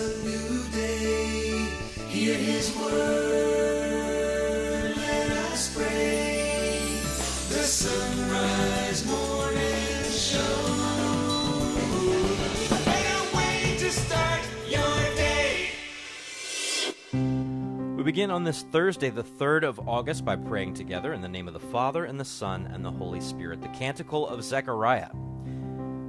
a new day. Hear his word, let us pray. The sunrise morning. Better way to start your day. We begin on this Thursday, the 3rd of August, by praying together in the name of the Father, and the Son, and the Holy Spirit. The Canticle of Zechariah.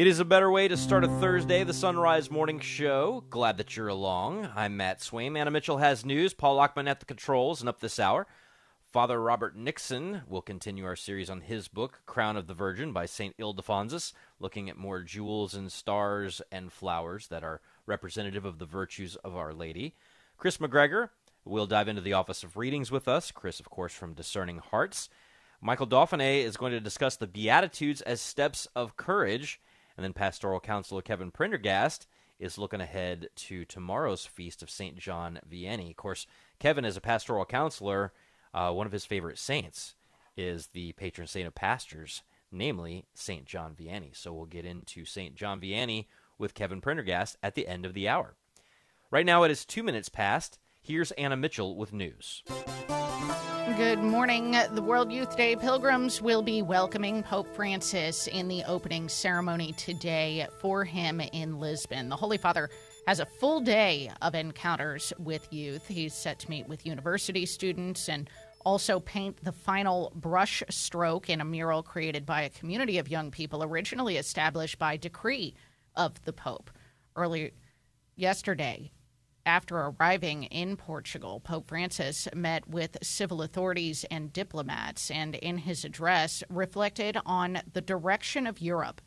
It is a better way to start a Thursday, the Sunrise Morning Show. Glad that you're along. I'm Matt Swaim. Anna Mitchell has news. Paul Lockman at the controls, and up this hour, Father Robert Nixon will continue our series on his book, Crown of the Virgin by St. Ildefonsus, looking at more jewels and stars and flowers that are representative of the virtues of Our Lady. Chris McGregor will dive into the Office of Readings with us. Chris, of course, from Discerning Hearts. Michael Dauphiné is going to discuss the Beatitudes as steps of courage. And then pastoral counselor Kevin Prendergast is looking ahead to tomorrow's feast of St. John Vianney. Of course, Kevin, as a pastoral counselor, uh, one of his favorite saints is the patron saint of pastors, namely St. John Vianney. So we'll get into St. John Vianney with Kevin Prendergast at the end of the hour. Right now it is two minutes past. Here's Anna Mitchell with news. Good morning. The World Youth Day pilgrims will be welcoming Pope Francis in the opening ceremony today for him in Lisbon. The Holy Father has a full day of encounters with youth. He's set to meet with university students and also paint the final brush stroke in a mural created by a community of young people originally established by decree of the Pope. Earlier yesterday, after arriving in Portugal, Pope Francis met with civil authorities and diplomats, and in his address reflected on the direction of Europe.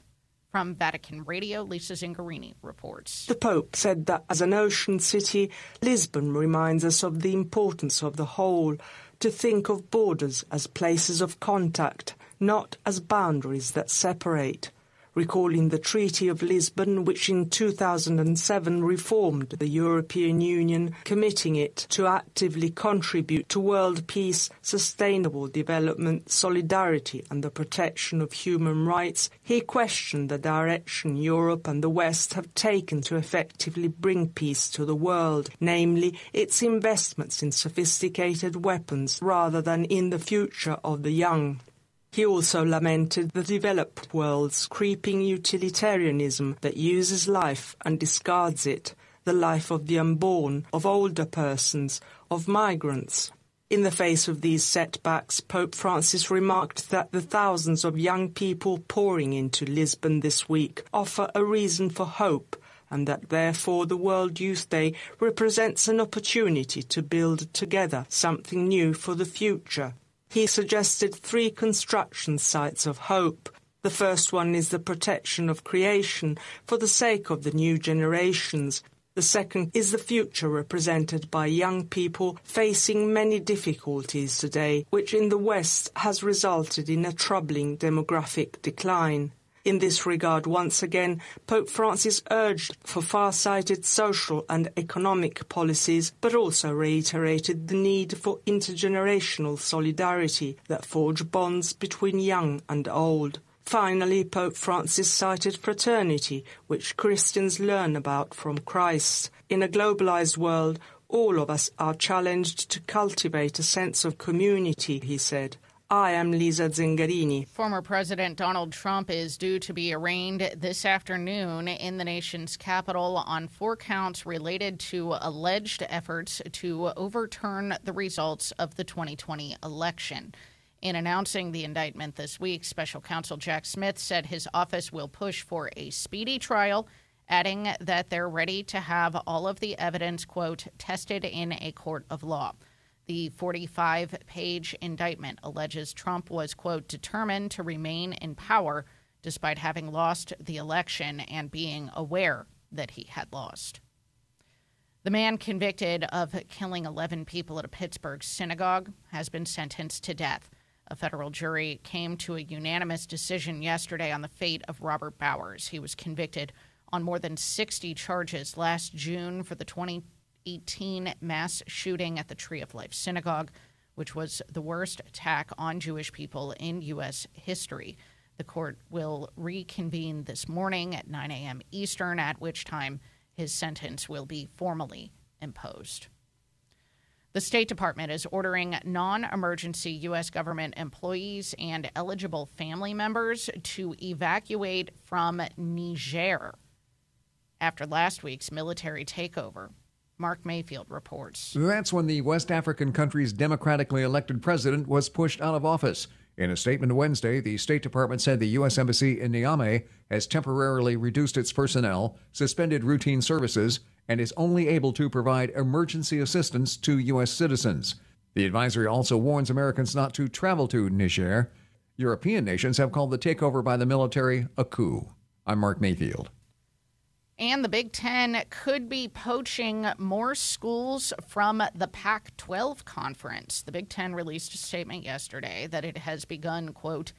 From Vatican Radio, Lisa Zengarini reports. The Pope said that as an ocean city, Lisbon reminds us of the importance of the whole, to think of borders as places of contact, not as boundaries that separate recalling the Treaty of Lisbon, which in 2007 reformed the European Union, committing it to actively contribute to world peace, sustainable development, solidarity, and the protection of human rights, he questioned the direction Europe and the West have taken to effectively bring peace to the world, namely its investments in sophisticated weapons rather than in the future of the young. He also lamented the developed world's creeping utilitarianism that uses life and discards it, the life of the unborn, of older persons, of migrants. In the face of these setbacks, Pope Francis remarked that the thousands of young people pouring into Lisbon this week offer a reason for hope and that therefore the World Youth Day represents an opportunity to build together something new for the future. He suggested three construction sites of hope. The first one is the protection of creation for the sake of the new generations. The second is the future represented by young people facing many difficulties today, which in the West has resulted in a troubling demographic decline. In this regard, once again, Pope Francis urged for far-sighted social and economic policies, but also reiterated the need for intergenerational solidarity that forge bonds between young and old. Finally, Pope Francis cited fraternity, which Christians learn about from Christ. In a globalized world, all of us are challenged to cultivate a sense of community, he said. I am Lisa Zengarini. Former President Donald Trump is due to be arraigned this afternoon in the nation's capital on four counts related to alleged efforts to overturn the results of the 2020 election. In announcing the indictment this week, special counsel Jack Smith said his office will push for a speedy trial, adding that they're ready to have all of the evidence, quote, tested in a court of law. The 45 page indictment alleges Trump was, quote, determined to remain in power despite having lost the election and being aware that he had lost. The man convicted of killing 11 people at a Pittsburgh synagogue has been sentenced to death. A federal jury came to a unanimous decision yesterday on the fate of Robert Bowers. He was convicted on more than 60 charges last June for the 2018 mass shooting at the Tree of Life Synagogue, which was the worst attack on Jewish people in U.S. history. The court will reconvene this morning at 9 a.m. Eastern, at which time his sentence will be formally imposed. The State Department is ordering non emergency U.S. government employees and eligible family members to evacuate from Niger after last week's military takeover. Mark Mayfield reports. That's when the West African country's democratically elected president was pushed out of office. In a statement Wednesday, the State Department said the U.S. Embassy in Niamey has temporarily reduced its personnel, suspended routine services, and is only able to provide emergency assistance to U.S. citizens. The advisory also warns Americans not to travel to Niger. European nations have called the takeover by the military a coup. I'm Mark Mayfield. And the Big Ten could be poaching more schools from the Pac 12 conference. The Big Ten released a statement yesterday that it has begun, quote,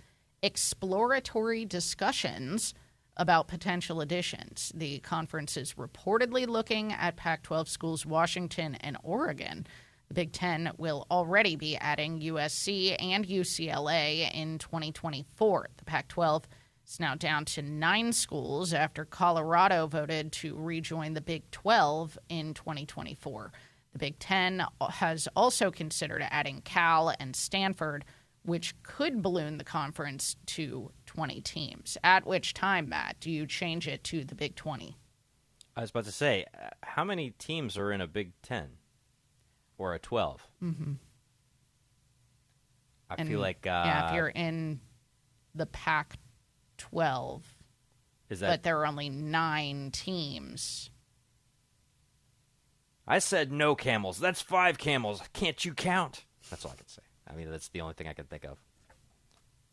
exploratory discussions about potential additions. The conference is reportedly looking at Pac 12 schools Washington and Oregon. The Big Ten will already be adding USC and UCLA in 2024. The Pac 12 is now down to nine schools after Colorado voted to rejoin the Big 12 in 2024. The Big Ten has also considered adding Cal and Stanford, which could balloon the conference to 20 teams. At which time, Matt, do you change it to the Big 20? I was about to say, uh, how many teams are in a Big Ten or a 12? Mm-hmm. I And, feel like uh, yeah, if you're in the Pac 12, is but there are only nine teams. I said no camels. That's five camels. Can't you count? That's all I can say. I mean, that's the only thing I can think of.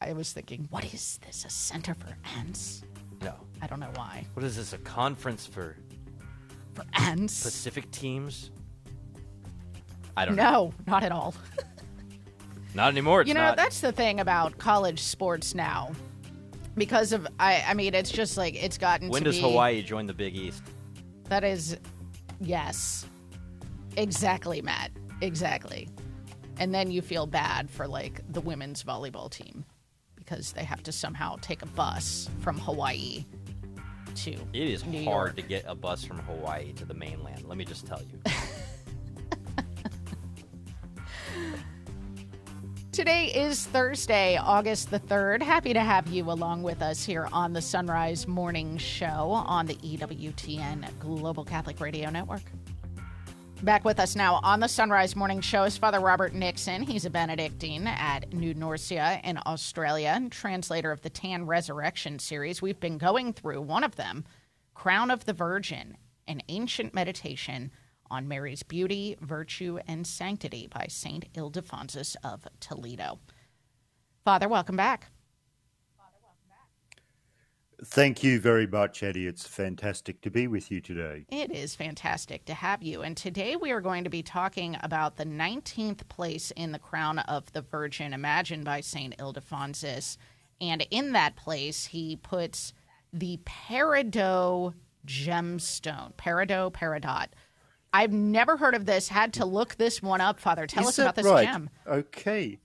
I was thinking, what is this? A center for ants? No. I don't know why. What is this? A conference for For ants? Pacific teams? I don't know. No, not at all. Not anymore. It's you know, not. that's the thing about college sports now. Because of I I mean, it's just like it's gotten when does be Hawaii join the Big East? That is yes. Exactly, Matt. Exactly. And then you feel bad for like the women's volleyball team because they have to somehow take a bus from Hawaii to It is New hard York. to get a bus from Hawaii to the mainland. Let me just tell you. Today is Thursday, August the 3rd. Happy to have you along with us here on the Sunrise Morning Show on the EWTN Global Catholic Radio Network. Back with us now on the Sunrise Morning Show is Father Robert Nixon. He's a Benedictine at New Norcia in Australia and translator of the Tan Resurrection series. We've been going through one of them, Crown of the Virgin, an ancient meditation on Mary's beauty, virtue, and sanctity by Saint Ildefonsus of Toledo. Father, welcome back. Thank you very much, Eddie. It's fantastic to be with you today. It is fantastic to have you. And today we are going to be talking about the 19th place in the crown of the Virgin, imagined by St. Ildefonsus. And in that place, he puts the peridot gemstone. Peridot, peridot. I've never heard of this, had to look this one up, Father. Tell Is us about this right? gem. Okay,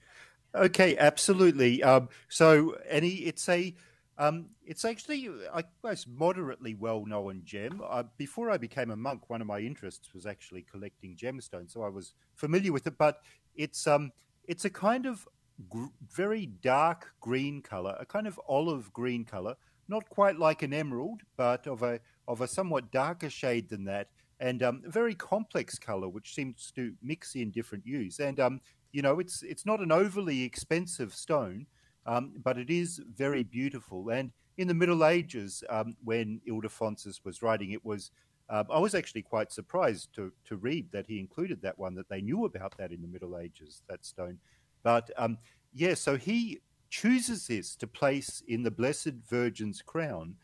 okay, absolutely. Um, so, any, it's a, um, it's actually, I suppose, moderately well-known gem. Uh, before I became a monk, one of my interests was actually collecting gemstones, so I was familiar with it. But it's, um, it's a kind of gr- very dark green color, a kind of olive green color, not quite like an emerald, but of a of a somewhat darker shade than that, and um, very complex color, which seems to mix in different hues. And um, you know, it's it's not an overly expensive stone, um, but it is very beautiful. And in the Middle Ages, um, when Ildefonsus was writing, it was uh, I was actually quite surprised to to read that he included that one that they knew about that in the Middle Ages that stone. But um, yeah, so he chooses this to place in the Blessed Virgin's crown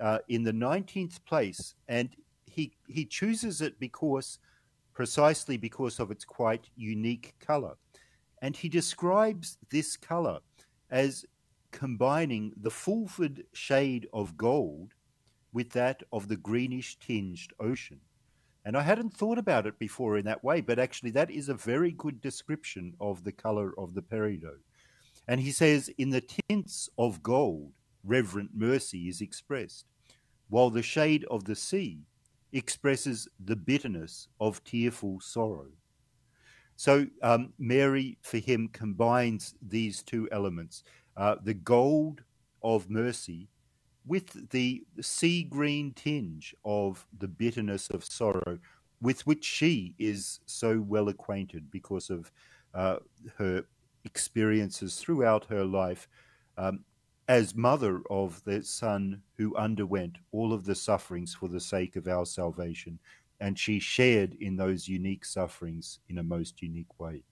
uh, in the nineteenth place, and he he chooses it because precisely because of its quite unique color, and he describes this color as combining the Fulford shade of gold with that of the greenish tinged ocean. And I hadn't thought about it before in that way, but actually, that is a very good description of the color of the peridot. And he says, In the tints of gold, reverent mercy is expressed, while the shade of the sea expresses the bitterness of tearful sorrow. So, um, Mary, for him, combines these two elements uh, the gold of mercy with the sea green tinge of the bitterness of sorrow with which she is so well acquainted because of uh, her experiences throughout her life um, as mother of the son who underwent all of the sufferings for the sake of our salvation. And she shared in those unique sufferings in a most unique way.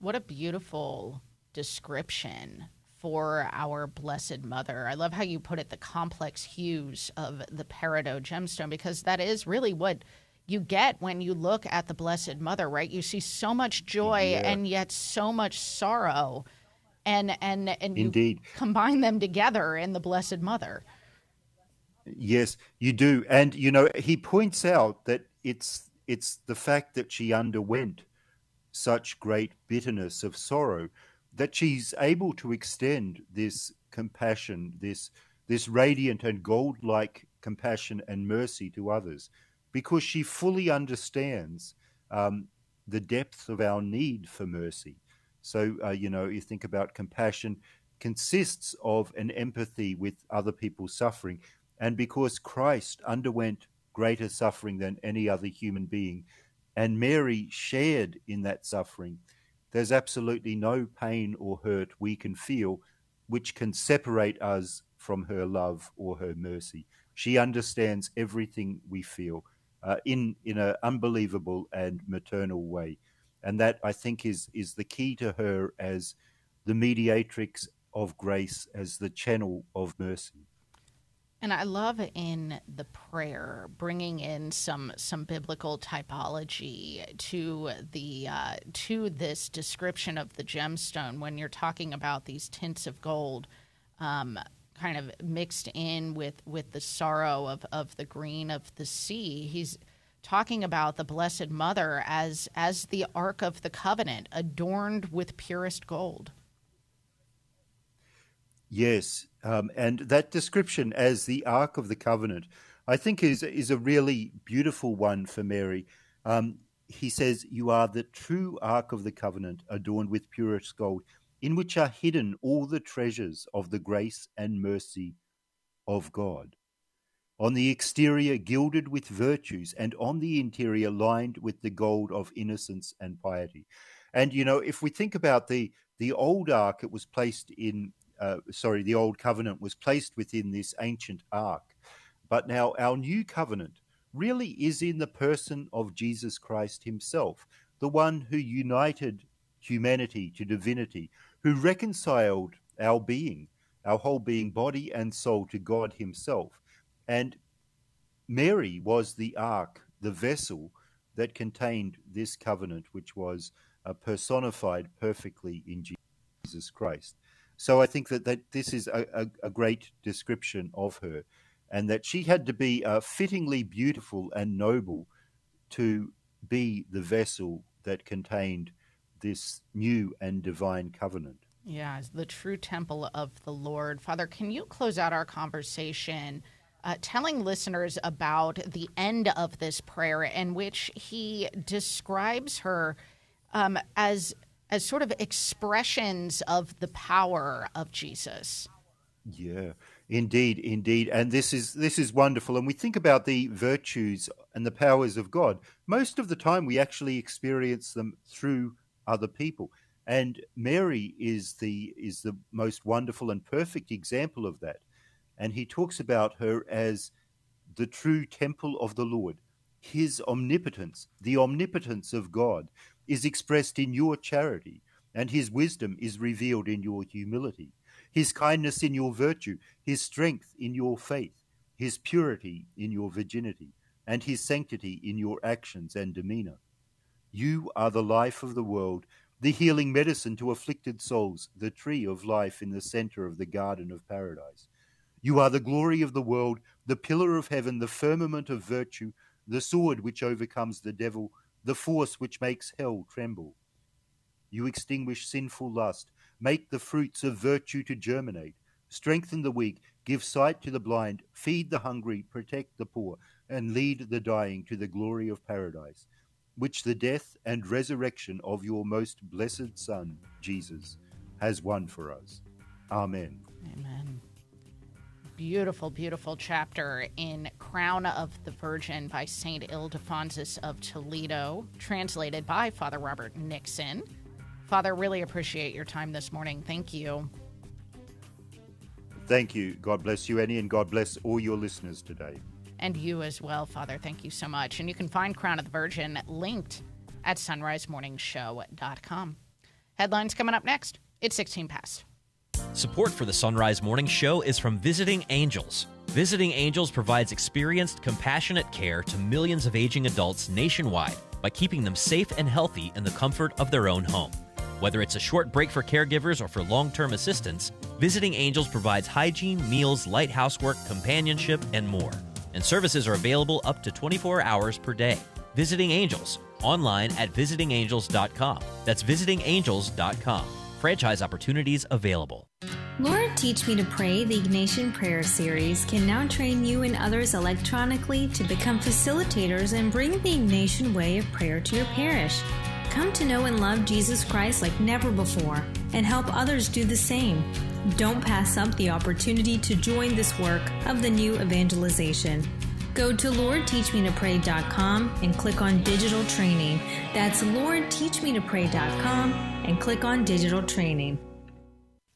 What a beautiful description for our Blessed Mother. I love how you put it the complex hues of the peridot gemstone because that is really what you get when you look at the Blessed Mother, right? You see so much joy Yeah. and yet so much sorrow. And and and you Indeed. combine them together in the Blessed Mother. Yes, you do. And you know, he points out that it's it's the fact that she underwent such great bitterness of sorrow that she's able to extend this compassion, this this radiant and gold-like compassion and mercy to others, because she fully understands um, the depth of our need for mercy. So, uh, you know, you think about compassion consists of an empathy with other people's suffering. And because Christ underwent greater suffering than any other human being, and Mary shared in that suffering, there's absolutely no pain or hurt we can feel which can separate us from her love or her mercy. She understands everything we feel uh, in in an unbelievable and maternal way, and that I think is is the key to her as the mediatrix of grace, as the channel of mercy. And I love in the prayer bringing in some some biblical typology to the uh, to this description of the gemstone when you're talking about these tints of gold, um, kind of mixed in with with the sorrow of of the green of the sea. He's talking about the Blessed Mother as as the Ark of the Covenant, adorned with purest gold. Yes, um, and that description as the Ark of the Covenant, I think, is is a really beautiful one for Mary. Um, he says, "You are the true Ark of the Covenant, adorned with purest gold, in which are hidden all the treasures of the grace and mercy of God." On the exterior, gilded with virtues, and on the interior, lined with the gold of innocence and piety. And you know, if we think about the the old ark, it was placed in uh, sorry, the old covenant was placed within this ancient ark. But now our new covenant really is in the person of Jesus Christ himself, the one who united humanity to divinity, who reconciled our being, our whole being, body and soul to God himself. And Mary was the ark, the vessel that contained this covenant, which was uh, personified perfectly in Jesus Christ. So I think that, that this is a, a, a great description of her, and that she had to be uh, fittingly beautiful and noble to be the vessel that contained this new and divine covenant. Yeah, the true temple of the Lord. Father, can you close out our conversation uh, telling listeners about the end of this prayer in which he describes her um, as as sort of expressions of the power of Jesus. Yeah, indeed, indeed, and this is this is wonderful. And we think about the virtues and the powers of God. Most of the time, we actually experience them through other people, and Mary is the is the most wonderful and perfect example of that. And he talks about her as the true temple of the Lord. His omnipotence, the omnipotence of God, is expressed in your charity, and his wisdom is revealed in your humility his kindness in your virtue, his strength in your faith, his purity in your virginity, and his sanctity in your actions and demeanor. You are the life of the world, the healing medicine to afflicted souls, the tree of life in the center of the garden of paradise. You are the glory of the world, the pillar of heaven, the firmament of virtue, the sword which overcomes the devil, the force which makes hell tremble. You extinguish sinful lust, Make the fruits of virtue to germinate. Strengthen the weak, give sight to the blind, feed the hungry, protect the poor, and lead the dying to the glory of paradise, which the death and resurrection of your most blessed Son, Jesus, has won for us. Amen. Amen. Beautiful, beautiful chapter in Crown of the Virgin by St. Ildefonsus of Toledo, translated by Father Robert Nixon. Father, really appreciate your time this morning. Thank you. Thank you. God bless you, Annie, and God bless all your listeners today. And you as well, Father. Thank you so much. And you can find Crown of the Virgin linked at sonrisemorningshow.com. Headlines coming up next. It's 16 past. Support for the Sunrise Morning Show is from Visiting Angels. Visiting Angels provides experienced, compassionate care to millions of aging adults nationwide by keeping them safe and healthy in the comfort of their own home. Whether it's a short break for caregivers or for long term assistance, Visiting Angels provides hygiene, meals, light housework, companionship, and more. And services are available up to 24 hours per day. Visiting Angels, online at visitingangels.com. That's visitingangels.com. Franchise opportunities available. Lord Teach Me to Pray, the Ignatian Prayer Series, can now train you and others electronically to become facilitators and bring the Ignatian way of prayer to your parish. Come to know and love Jesus Christ like never before and help others do the same. Don't pass up the opportunity to join this work of the new evangelization. Go to LordTeachMeToPray.com and click on Digital Training. That's LordTeachMeToPray.com and click on Digital Training.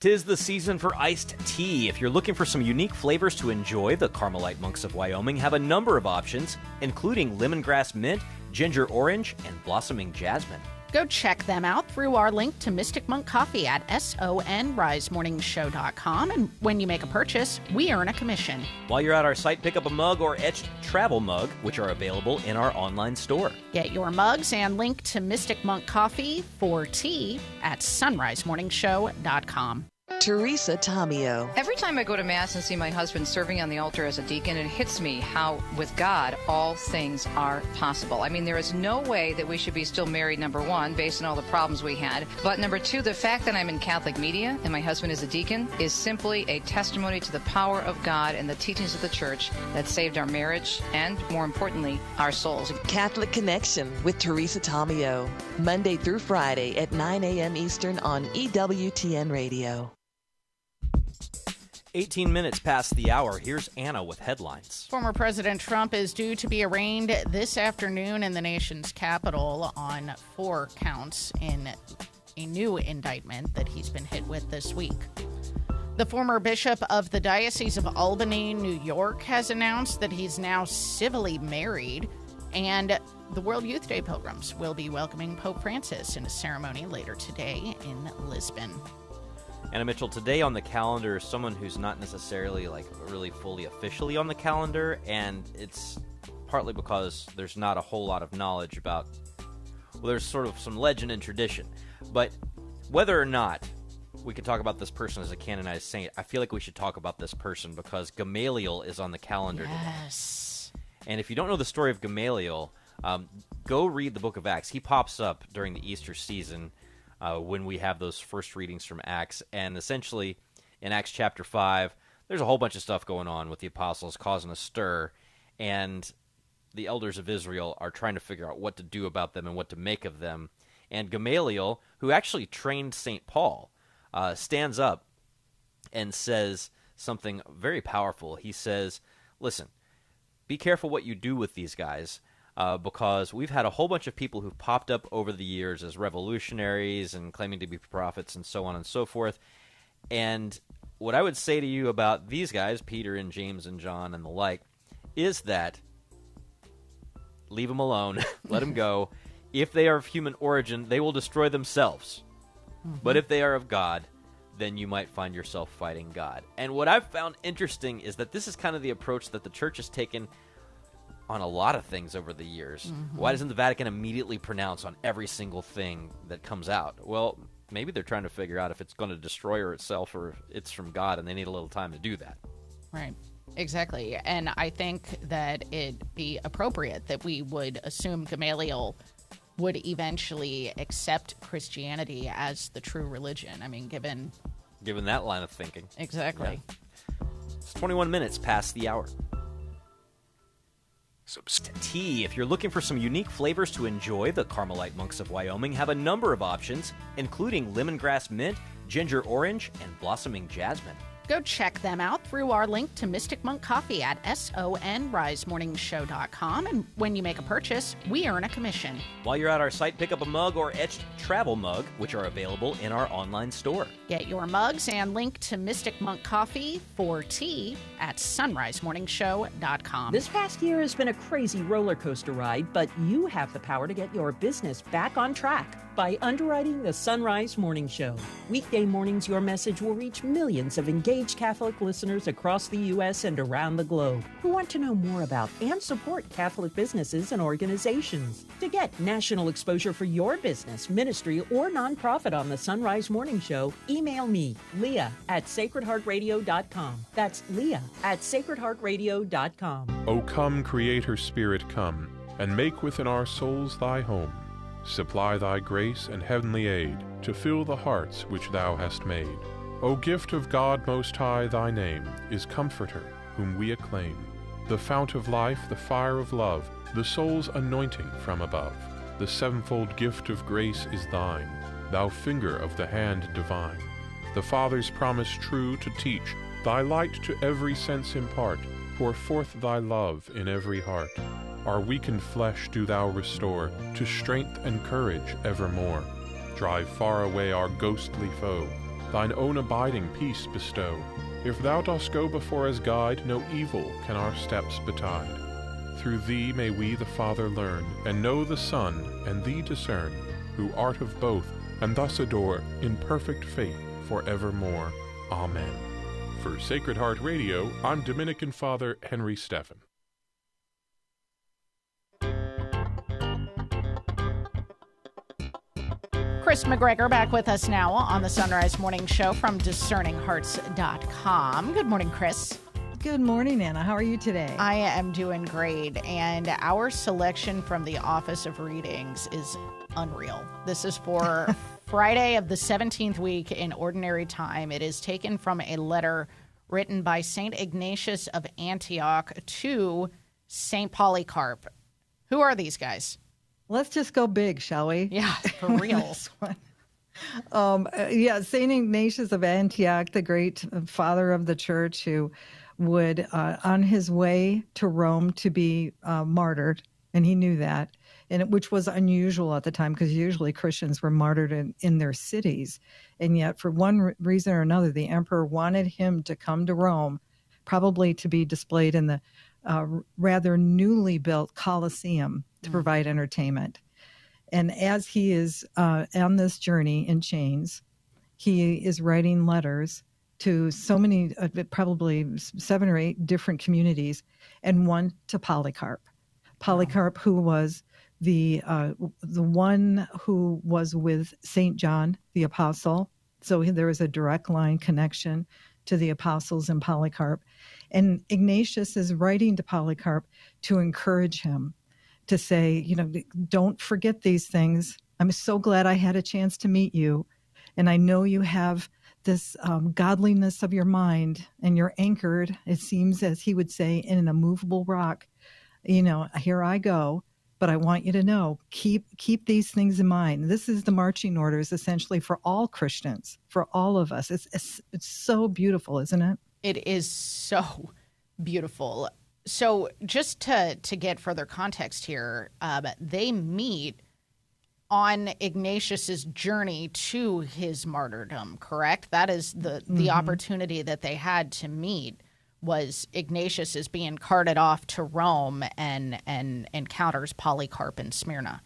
Tis the season for iced tea. If you're looking for some unique flavors to enjoy, the Carmelite monks of Wyoming have a number of options, including lemongrass mint ginger orange, and blossoming jasmine. Go check them out through our link to Mystic Monk Coffee at sonrisemorningshow.com. And when you make a purchase, we earn a commission. While you're at our site, pick up a mug or etched travel mug, which are available in our online store. Get your mugs and link to Mystic Monk Coffee for tea at sonrisemorningshow.com. Teresa Tomeo. Every time I go to Mass and see my husband serving on the altar as a deacon, it hits me how, with God, all things are possible. I mean, there is no way that we should be still married, number one, based on all the problems we had. But number two, the fact that I'm in Catholic media and my husband is a deacon is simply a testimony to the power of God and the teachings of the church that saved our marriage and, more importantly, our souls. Catholic Connection with Teresa Tomeo. Monday through Friday at 9 a.m. Eastern on EWTN Radio. 18 minutes past the hour. Here's Anna with headlines. Former President Trump is due to be arraigned this afternoon in the nation's capital on four counts in a new indictment that he's been hit with this week. The former bishop of the Diocese of Albany, New York, has announced that he's now civilly married, and the World Youth Day pilgrims will be welcoming Pope Francis in a ceremony later today in Lisbon. Anna Mitchell, today on the calendar is someone who's not necessarily like really fully officially on the calendar, and it's partly because there's not a whole lot of knowledge about. Well, there's sort of some legend and tradition, but whether or not we can talk about this person as a canonized saint, I feel like we should talk about this person because Gamaliel is on the calendar yes. today. And if you don't know the story of Gamaliel, um, go read the book of Acts. He pops up during the Easter season uh, when we have those first readings from Acts. And essentially, in Acts chapter 5, there's a whole bunch of stuff going on with the apostles causing a stir. And the elders of Israel are trying to figure out what to do about them and what to make of them. And Gamaliel, who actually trained St. Paul, uh, stands up and says something very powerful. He says, Listen, be careful what you do with these guys. Uh, because we've had a whole bunch of people who've popped up over the years as revolutionaries and claiming to be prophets and so on and so forth. And what I would say to you about these guys, Peter and James and John and the like, is that leave them alone, let them go. If they are of human origin, they will destroy themselves. But if they are of God, then you might find yourself fighting God. And what I've found interesting is that this is kind of the approach that the church has taken on a lot of things over the years. Mm-hmm. Why doesn't the Vatican immediately pronounce on every single thing that comes out? Well, maybe they're trying to figure out if it's going to destroy her itself or it's from God, and they need a little time to do that. Right. Exactly. And I think that it'd be appropriate that we would assume Gamaliel would eventually accept Christianity as the true religion. I mean, given Given that line of thinking, exactly. it's 21 minutes past the hour. Tea. If you're looking for some unique flavors to enjoy, the Carmelite monks of Wyoming have a number of options, including lemongrass mint, ginger orange, and blossoming jasmine. Go check them out through our link to Mystic Monk Coffee at sonrisemorningshow.com. And when you make a purchase, we earn a commission. While you're at our site, pick up a mug or etched travel mug, which are available in our online store. Get your mugs and link to Mystic Monk Coffee for tea at sonrisemorningshow.com. This past year has been a crazy roller coaster ride, but you have the power to get your business back on track by underwriting the Sunrise Morning Show. Weekday mornings, your message will reach millions of engaged Catholic listeners across the U.S. and around the globe who want to know more about and support Catholic businesses and organizations. To get national exposure for your business, ministry, or nonprofit on the Sunrise Morning Show, email me, Leah at sacredheartradio.com. That's Leah at sacredheartradio.com. O come, Creator Spirit, come, and make within our souls thy home. Supply thy grace and heavenly aid to fill the hearts which thou hast made. O gift of God Most High, thy name is Comforter, whom we acclaim. The fount of life, the fire of love, the soul's anointing from above. The sevenfold gift of grace is thine, thou finger of the hand divine. The Father's promise true to teach, thy light to every sense impart, pour forth thy love in every heart. Our weakened flesh do thou restore to strength and courage evermore. Drive far away our ghostly foe, thine own abiding peace bestow. If thou dost go before as guide, no evil can our steps betide. Through thee may we the Father learn, and know the Son, and thee discern, who art of both, and thus adore in perfect faith for evermore. Amen. For Sacred Heart Radio, I'm Dominican Father Henry Steffen. Chris McGregor back with us now on the Sunrise Morning Show from discerninghearts.com. Good morning, Chris. Good morning, Anna. How are you today? I am doing great, and our selection from the Office of Readings is unreal. This is for Friday of the 17th week in Ordinary Time. It is taken from a letter written by St. Ignatius of Antioch to St. Polycarp. Who are these guys? Let's just go big, shall we? Yeah, for real. um, uh, yeah, St. Ignatius of Antioch, the great father of the church, who would, uh, on his way to Rome to be uh, martyred, and he knew that, and it, which was unusual at the time because usually Christians were martyred in, in their cities. And yet, for one re- reason or another, the emperor wanted him to come to Rome, probably to be displayed in the uh, rather newly built Colosseum to provide entertainment. And as he is uh, on this journey in chains, he is writing letters to so many, uh, probably seven or eight different communities, and one to Polycarp. Polycarp, who was the uh, the one who was with Saint John the Apostle. So there is a direct line connection to the apostles and Polycarp. And Ignatius is writing to Polycarp to encourage him to say, you know, don't forget these things. I'm so glad I had a chance to meet you. And I know you have this um, godliness of your mind and you're anchored, it seems, as he would say, in an immovable rock. You know, here I go. but I want you to know keep keep these things in mind. This is the marching orders essentially for all Christians, for all of us. It's it's, it's so beautiful, isn't it? It is so beautiful. So just to to get further context here, um, they meet on Ignatius's journey to his martyrdom. Correct? That is the the Mhm. opportunity that they had to meet was Ignatius is being carted off to Rome and and encounters Polycarp in Smyrna.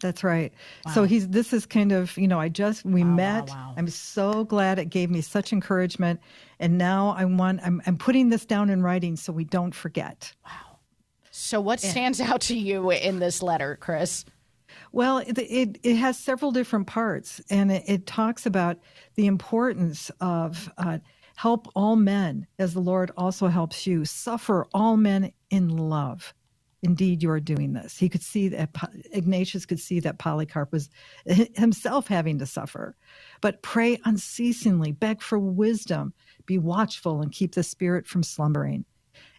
That's right. So he's this is kind of, you know, I just we met. wow. I'm so glad it gave me such encouragement. And now I want I'm I'm putting this down in writing so we don't forget. Wow. So what Yeah. stands out to you in this letter, Chris? Well, it, it, it has several different parts, and it, it talks about the importance of uh, help all men as the Lord also helps you, suffer all men in love. Indeed, you are doing this. He could see that Ignatius could see that Polycarp was himself having to suffer. But pray unceasingly, beg for wisdom, be watchful, and keep the spirit from slumbering.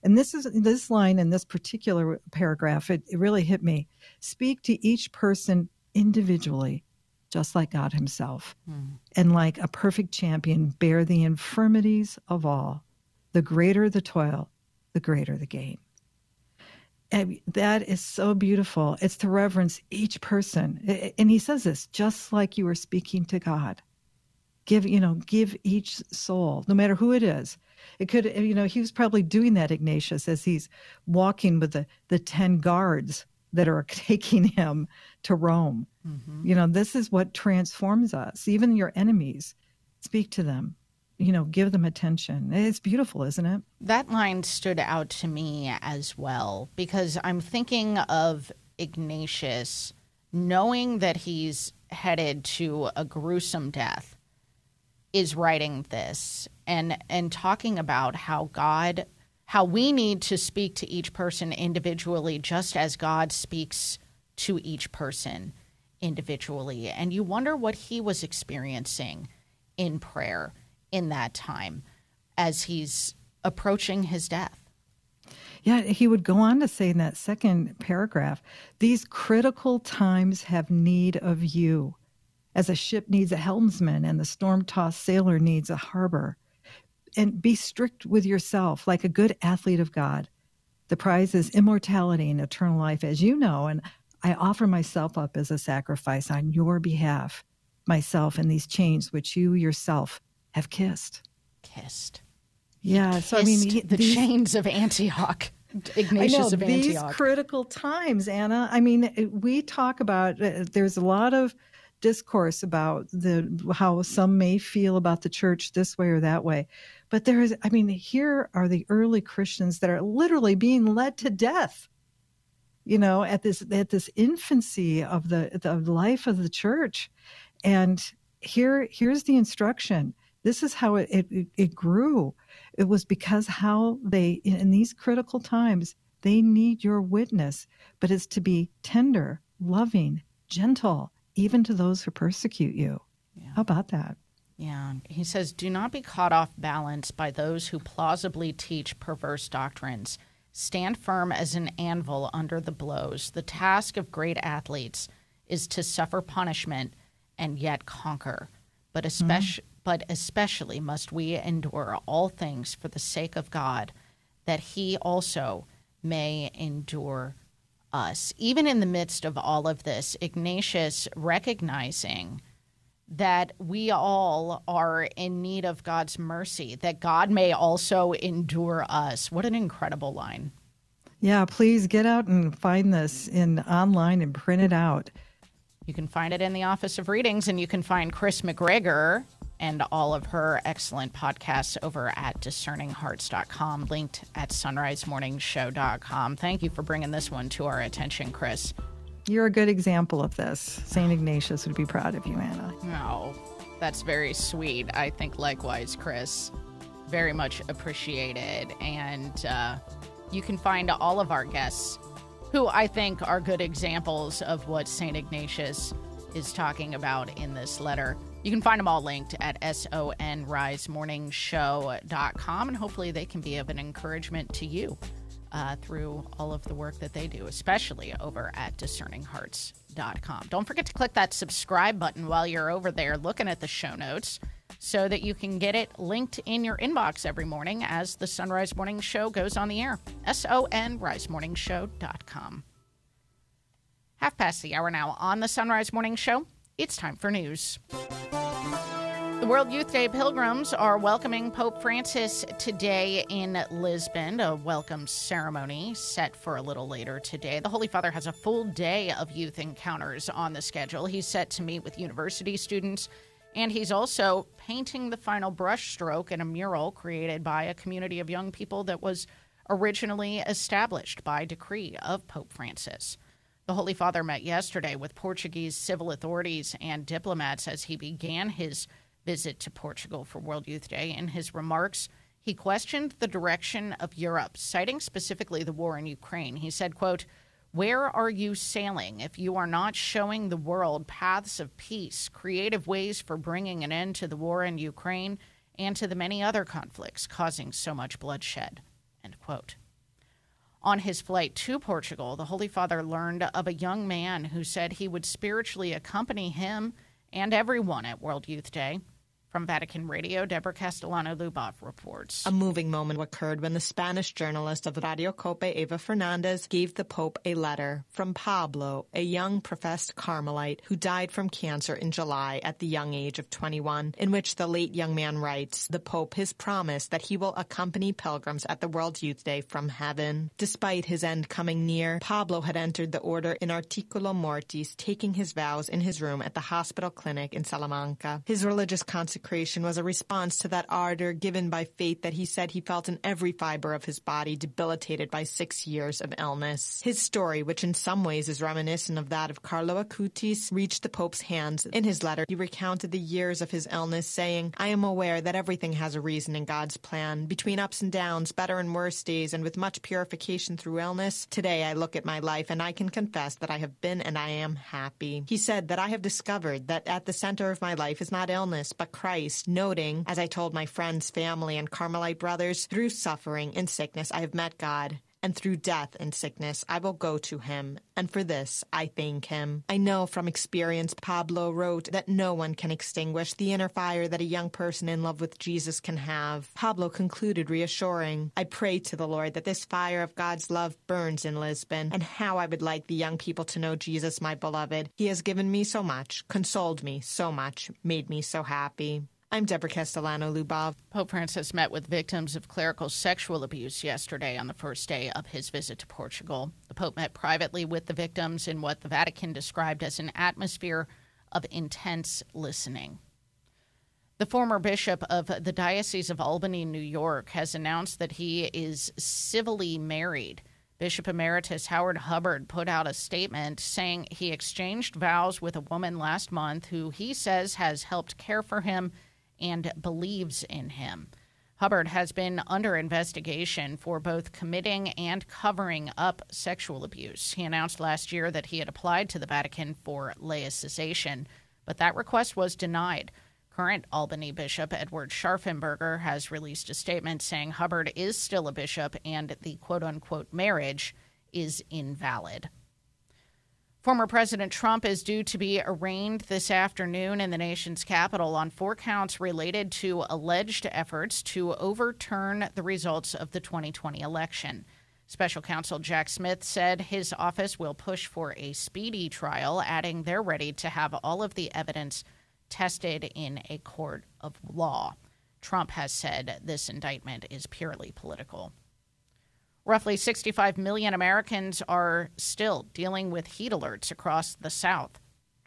And this is this line in this particular paragraph, it, it really hit me. Speak to each person individually, just like God Himself. Hmm. And like a perfect champion, bear the infirmities of all. The greater the toil, the greater the gain. And that is so beautiful. It's to reverence each person. And he says this just like you were speaking to God. Give, you know, give each soul, no matter who it is. It could, you know, he was probably doing that, Ignatius, as he's walking with the, the 10 guards that are taking him to Rome. Mm-hmm. You know, this is what transforms us. Even your enemies, speak to them, you know, give them attention. It's beautiful, isn't it? That line stood out to me as well because I'm thinking of Ignatius knowing that he's headed to a gruesome death is writing this and and talking about how God how we need to speak to each person individually just as God speaks to each person individually and you wonder what he was experiencing in prayer in that time as he's approaching his death. Yeah, he would go on to say in that second paragraph these critical times have need of you, as a ship needs a helmsman and the storm tossed sailor needs a harbor. And be strict with yourself, like a good athlete of God. The prize is immortality and eternal life, as you know, and I offer myself up as a sacrifice on your behalf, myself in these chains which you yourself have kissed. Kissed. Yeah, so I mean, he- the these- chains of Antioch. Ignatius I know, of these Antioch. critical times, Anna. I mean, we talk about. Uh, there's a lot of discourse about the how some may feel about the church this way or that way, but there is. I mean, here are the early Christians that are literally being led to death. You know, at this at this infancy of the the life of the church, and here here's the instruction. This is how it it, it grew. It was because how they in, these critical times they need your witness, but it's to be tender, loving, gentle, even to those who persecute you. Yeah. How about that? Yeah. He says, Do not be caught off balance by those who plausibly teach perverse doctrines. Stand firm as an anvil under the blows. The task of great athletes is to suffer punishment and yet conquer. But mm-hmm. especially, but especially must we endure all things for the sake of God, that He also may endure us. Even in the midst of all of this, Ignatius recognizing that we all are in need of God's mercy, that God may also endure us. What an incredible line. Yeah, please get out and find this in online and print it out. You can find it in the Office of Readings, and you can find Chris McGregor and all of her excellent podcasts over at discerninghearts.com, linked at sonrisemorningshow.com. Thank you for bringing this one to our attention, Chris. You're a good example of this. St. Ignatius would be proud of you, Anna. Oh, that's very sweet. I think likewise, Chris. Very much appreciated. And uh, you can find all of our guests who I think are good examples of what St. Ignatius is talking about in this letter. You can find them all linked at sonrisemorningshow.com, and hopefully they can be of an encouragement to you uh, through all of the work that they do, especially over at discerninghearts.com. Don't forget to click that subscribe button while you're over there looking at the show notes so that you can get it linked in your inbox every morning as the Sunrise Morning Show goes on the air. S O N risemorningshow.com. Half past the hour now on the Sunrise Morning Show. It's time for news. The World Youth Day pilgrims are welcoming Pope Francis today in Lisbon, a welcome ceremony set for a little later today. The Holy Father has a full day of youth encounters on the schedule. He's set to meet with university students, and he's also painting the final brushstroke in a mural created by a community of young people that was originally established by decree of Pope Francis. The Holy Father met yesterday with Portuguese civil authorities and diplomats as he began his visit to Portugal for World Youth Day. In his remarks, he questioned the direction of Europe, citing specifically the war in Ukraine. He said, quote, where are you sailing if you are not showing the world paths of peace, creative ways for bringing an end to the war in Ukraine and to the many other conflicts causing so much bloodshed? End quote. On his flight to Portugal, the Holy Father learned of a young man who said he would spiritually accompany him and everyone at World Youth Day. From Vatican Radio, Deborah Castellano Lubov reports. A moving moment occurred when the Spanish journalist of Radio Cope, Eva Fernandez, gave the Pope a letter from Pablo, a young professed Carmelite who died from cancer in July at the young age of 21, in which the late young man writes the Pope his promise that he will accompany pilgrims at the World Youth Day from heaven. Despite his end coming near, Pablo had entered the order in articulo mortis, taking his vows in his room at the hospital clinic in Salamanca. His religious consecration consecration was a response to that ardor given by faith that he said he felt in every fiber of his body debilitated by six years of illness. His story, which in some ways is reminiscent of that of Carlo Acutis, reached the Pope's hands. In his letter, he recounted the years of his illness, saying, I am aware that everything has a reason in God's plan. Between ups and downs, better and worse days, and with much purification through illness, today I look at my life and I can confess that I have been and I am happy. He said that I have discovered that at the center of my life is not illness, but Christ Christ, noting, as I told my friends, family, and Carmelite brothers, through suffering and sickness I have met God and through death and sickness I will go to him, and for this I thank him. I know from experience, Pablo wrote, that no one can extinguish the inner fire that a young person in love with Jesus can have. Pablo concluded reassuring, I pray to the Lord that this fire of God's love burns in Lisbon, and how I would like the young people to know Jesus, my beloved. He has given me so much, consoled me so much, made me so happy. I'm Deborah Castellano Lubov. Pope Francis met with victims of clerical sexual abuse yesterday on the first day of his visit to Portugal. The Pope met privately with the victims in what the Vatican described as an atmosphere of intense listening. The former bishop of the Diocese of Albany, New York, has announced that he is civilly married. Bishop Emeritus Howard Hubbard put out a statement saying he exchanged vows with a woman last month who he says has helped care for him and believes in him. Hubbard has been under investigation for both committing and covering up sexual abuse. He announced last year that he had applied to the Vatican for laicization, but that request was denied. Current Albany Bishop Edward Scharfenberger has released a statement saying Hubbard is still a bishop and the quote unquote marriage is invalid. Former President Trump is due to be arraigned this afternoon in the nation's capital on four counts related to alleged efforts to overturn the results of the 2020 election. Special counsel Jack Smith said his office will push for a speedy trial, adding they're ready to have all of the evidence tested in a court of law. Trump has said this indictment is purely political. Roughly 65 million Americans are still dealing with heat alerts across the South.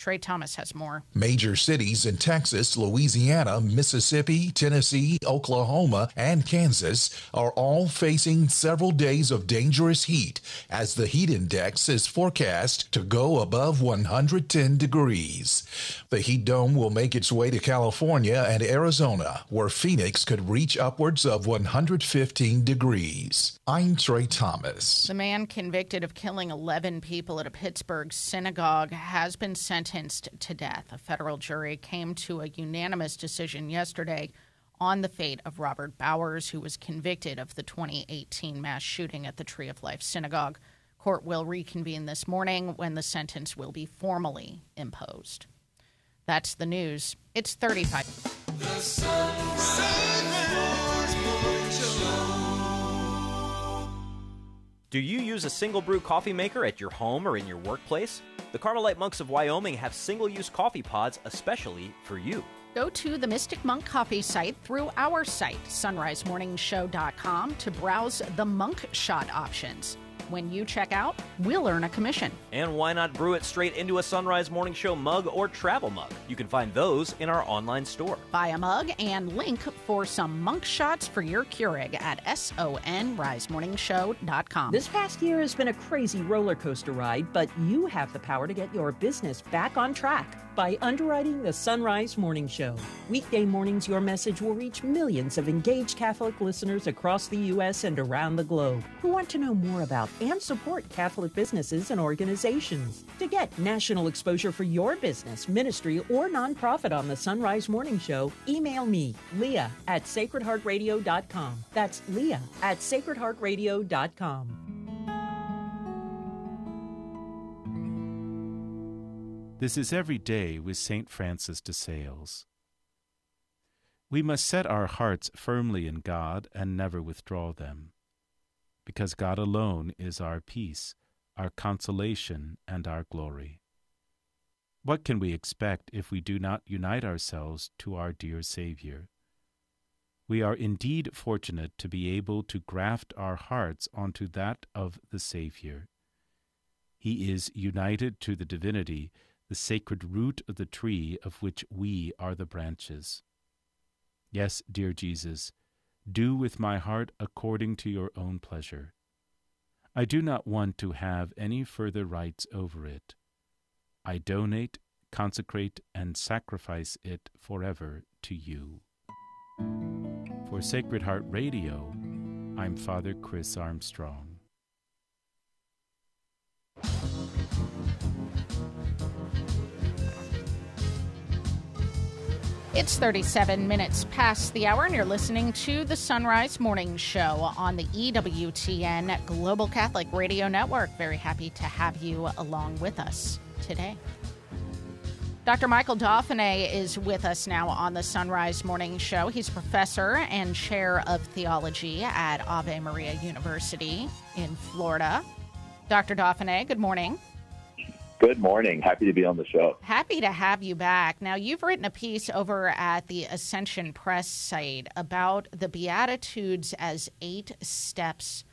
Trey Thomas has more. Major cities in Texas, Louisiana, Mississippi, Tennessee, Oklahoma, and Kansas are all facing several days of dangerous heat as the heat index is forecast to go above 110 degrees. The heat dome will make its way to California and Arizona, where Phoenix could reach upwards of 115 degrees. I'm Trey Thomas. The man convicted of killing 11 people at a Pittsburgh synagogue has been sentenced sentenced to death. A federal jury came to a unanimous decision yesterday on the fate of Robert Bowers, who was convicted of the 2018 mass shooting at the Tree of Life Synagogue. Court will reconvene this morning when the sentence will be formally imposed. That's the news. It's 35. Do you use a single brew coffee maker at your home or in your workplace? The Carmelite monks of Wyoming have single use coffee pods especially for you. Go to the Mystic Monk Coffee site through our site, sonrisemorningshow.com, to browse the monk shot options. When you check out, we'll earn a commission. And why not brew it straight into a Sonrise Morning Show mug or travel mug? You can find those in our online store. Buy a mug and link for some monk shots for your Keurig at sonrisemorningshow.com. This past year has been a crazy roller coaster ride, but you have the power to get your business back on track by underwriting the Sonrise Morning Show. Weekday mornings, your message will reach millions of engaged Catholic listeners across the U.S. and around the globe who want to know more about and support Catholic businesses and organizations. To get national exposure for your business, ministry, or nonprofit on the Sonrise Morning Show, email me, Leah at sacredheartradio.com. That's Leah at sacredheartradio.com. This is Every Day with St. Francis de Sales. We must set our hearts firmly in God and never withdraw them, because God alone is our peace, our consolation, and our glory. What can we expect if we do not unite ourselves to our dear Savior? We are indeed fortunate to be able to graft our hearts onto that of the Savior. He is united to the divinity the sacred root of the tree of which we are the branches. Yes, dear Jesus, do with my heart according to your own pleasure. I do not want to have any further rights over it. I donate, consecrate, and sacrifice it forever to you. For Sacred Heart Radio, I'm Father Chris Armstrong. It's 37 minutes past the hour, and you're listening to the Sonrise Morning Show on the EWTN Global Catholic Radio Network. Very happy to have you along with us today. Dr. Michael Dauphinais is with us now on the Sonrise Morning Show. He's a professor and chair of theology at Ave Maria University in Florida. Dr. Dauphinais, good morning. Good morning. Happy to be on the show. Happy to have you back. Now, you've written a piece over at the Ascension Press site about the Beatitudes as eight steps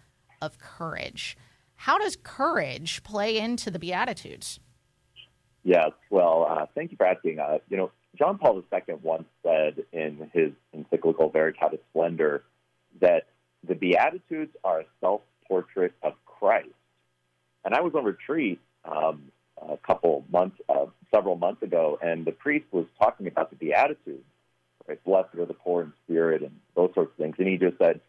of courage. How does courage play into the Beatitudes? Yes. Well, uh, thank you for asking. Uh, you know, John Paul II once said in his encyclical Veritatis Splendor that the Beatitudes are a self portrait of Christ. And I was on retreat um, a couple months, uh, several months ago, and the priest was talking about the Beatitudes, right? Blessed are the poor in spirit and those sorts of things. And he just said,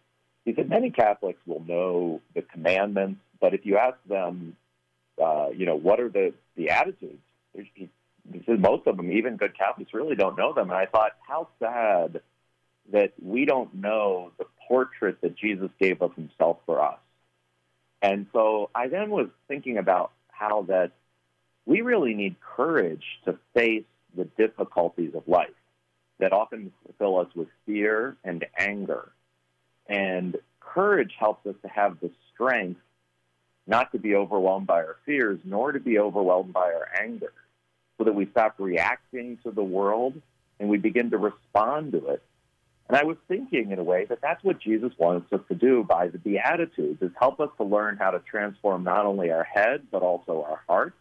he said, many Catholics will know the commandments, but if you ask them, uh, you know, what are the Beatitudes? He, said most of them, even good Catholics, really don't know them. And I thought, how sad that we don't know the portrait that Jesus gave of himself for us. And so I then was thinking about how that we really need courage to face the difficulties of life that often fill us with fear and anger. And courage helps us to have the strength not to be overwhelmed by our fears, nor to be overwhelmed by our anger, so that we stop reacting to the world and we begin to respond to it. And I was thinking, in a way, that that's what Jesus wants us to do by the Beatitudes, is help us to learn how to transform not only our head, but also our hearts,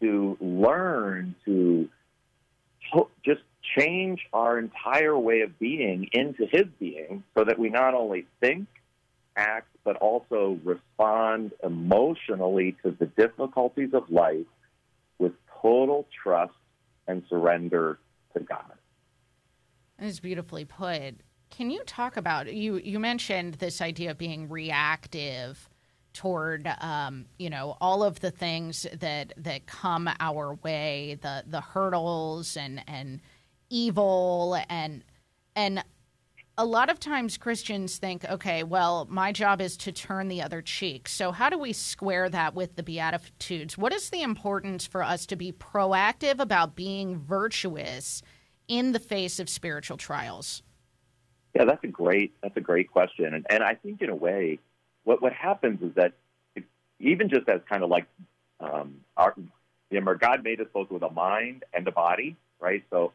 to learn to just change our entire way of being into his being so that we not only think, act, but also respond emotionally to the difficulties of life with total trust and surrender to God. That is beautifully put. Can you talk about you? You mentioned this idea of being reactive toward, um, you know, all of the things that that come our way, the the hurdles and and evil and And a lot of times Christians think, okay, well, my job is to turn the other cheek. So, how do we square that with the Beatitudes? What is the importance for us to be proactive about being virtuous in the face of spiritual trials? Yeah, that's a great that's a great question, and and I think in a way, what what happens is that even just as kind of like um, our God made us both with a mind and a body, right? So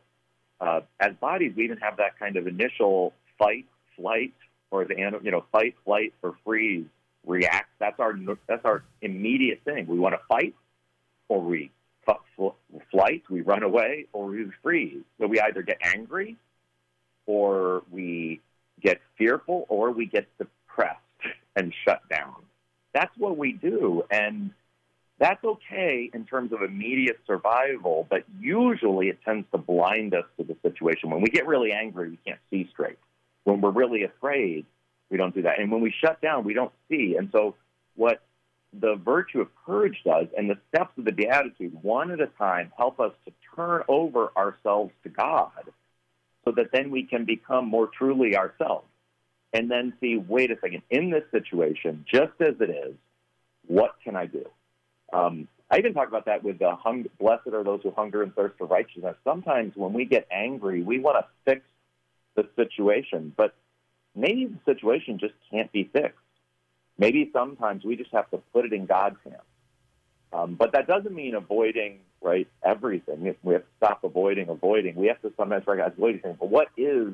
uh, as bodies, we even have that kind of initial fight, flight, or the you know fight, flight, or freeze, react. That's our that's our immediate thing. We want to fight, or we flight, we run away, or we freeze. So we either get angry, or we get fearful, or we get depressed and shut down. That's what we do, and that's okay in terms of immediate survival, but usually it tends to blind us to the situation. When we get really angry, we can't see straight. When we're really afraid, we don't do that. And when we shut down, we don't see. And so, what the virtue of courage does, and the steps of the Beatitude, one at a time, help us to turn over ourselves to God so that then we can become more truly ourselves. And then see, wait a second, in this situation, just as it is, what can I do? Um, I even talk about that with the hung, blessed are those who hunger and thirst for righteousness. Sometimes when we get angry, we want to fix the situation, but maybe the situation just can't be fixed. Maybe sometimes we just have to put it in God's hands. Um, but that doesn't mean avoiding right everything. We have to stop avoiding avoiding. We have to sometimes recognize wait a second, but what is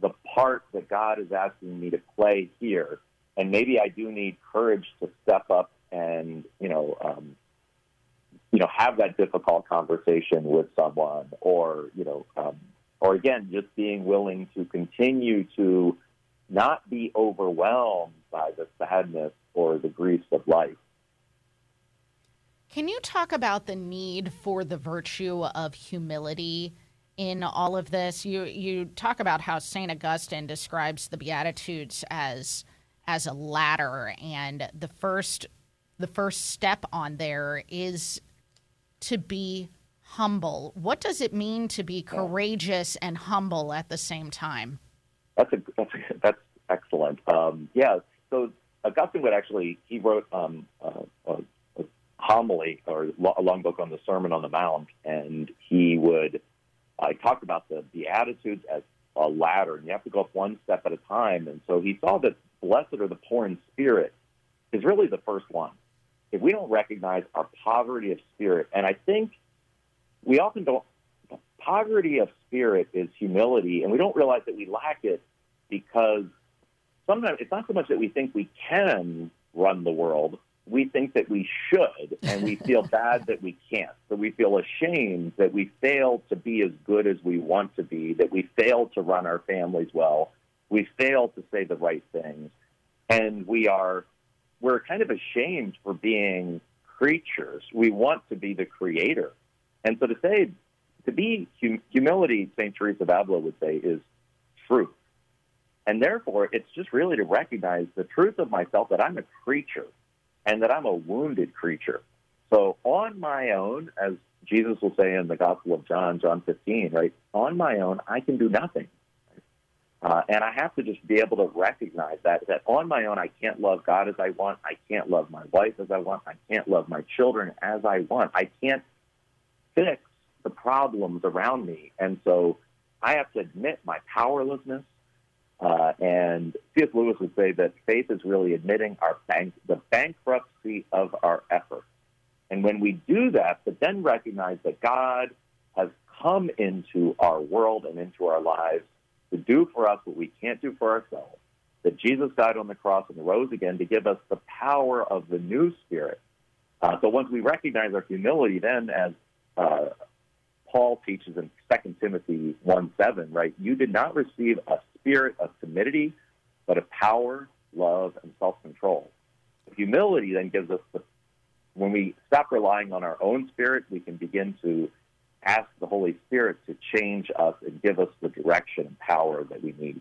the part that God is asking me to play here? And maybe I do need courage to step up and you know um, you know have that difficult conversation with someone, or you know, um, or again, just being willing to continue to not be overwhelmed by the sadness or the griefs of life. Can you talk about the need for the virtue of humility in all of this? You you talk about how Saint Augustine describes the Beatitudes as as a ladder, and the first the first step on there is to be humble. What does it mean to be courageous and humble at the same time? That's a, that's a, that's excellent. Um, yeah. So Augustine would actually he wrote um, a, a, homily or a long book on the Sermon on the Mount, and he would uh, talked about the Beatitudes as a ladder, and you have to go up one step at a time. And so he saw that blessed are the poor in spirit is really the first one if we don't recognize our poverty of spirit, and I think we often don't, poverty of spirit is humility, and we don't realize that we lack it because sometimes it's not so much that we think we can run the world. We think that we should, and we feel bad that we can't. So we feel ashamed that we fail to be as good as we want to be, that we fail to run our families well, we fail to say the right things, and we are we're kind of ashamed for being creatures. We want to be the creator. And so to say, to be hum- humility, St. Teresa of Avila would say, is truth. And therefore, it's just really to recognize the truth of myself that I'm a creature and that I'm a wounded creature. So on my own, as Jesus will say in the Gospel of John, John 15, right? On my own, I can do nothing. Uh, and I have to just be able to recognize that that on my own I can't love God as I want. I can't love my wife as I want. I can't love my children as I want. I can't fix the problems around me, and so I have to admit my powerlessness. Uh, and C.S. Lewis would say that faith is really admitting our bank, the bankruptcy of our effort. And when we do that, but then recognize that God has come into our world and into our lives to do for us what we can't do for ourselves, that Jesus died on the cross and rose again to give us the power of the new spirit. Uh, so once we recognize our humility, then as uh, Paul teaches in 2 Timothy 1 7, right, you did not receive a spirit of timidity, but of power, love, and self control. Humility then gives us the, when we stop relying on our own spirit, we can begin to ask the Holy Spirit to change us and give us the direction and power that we need.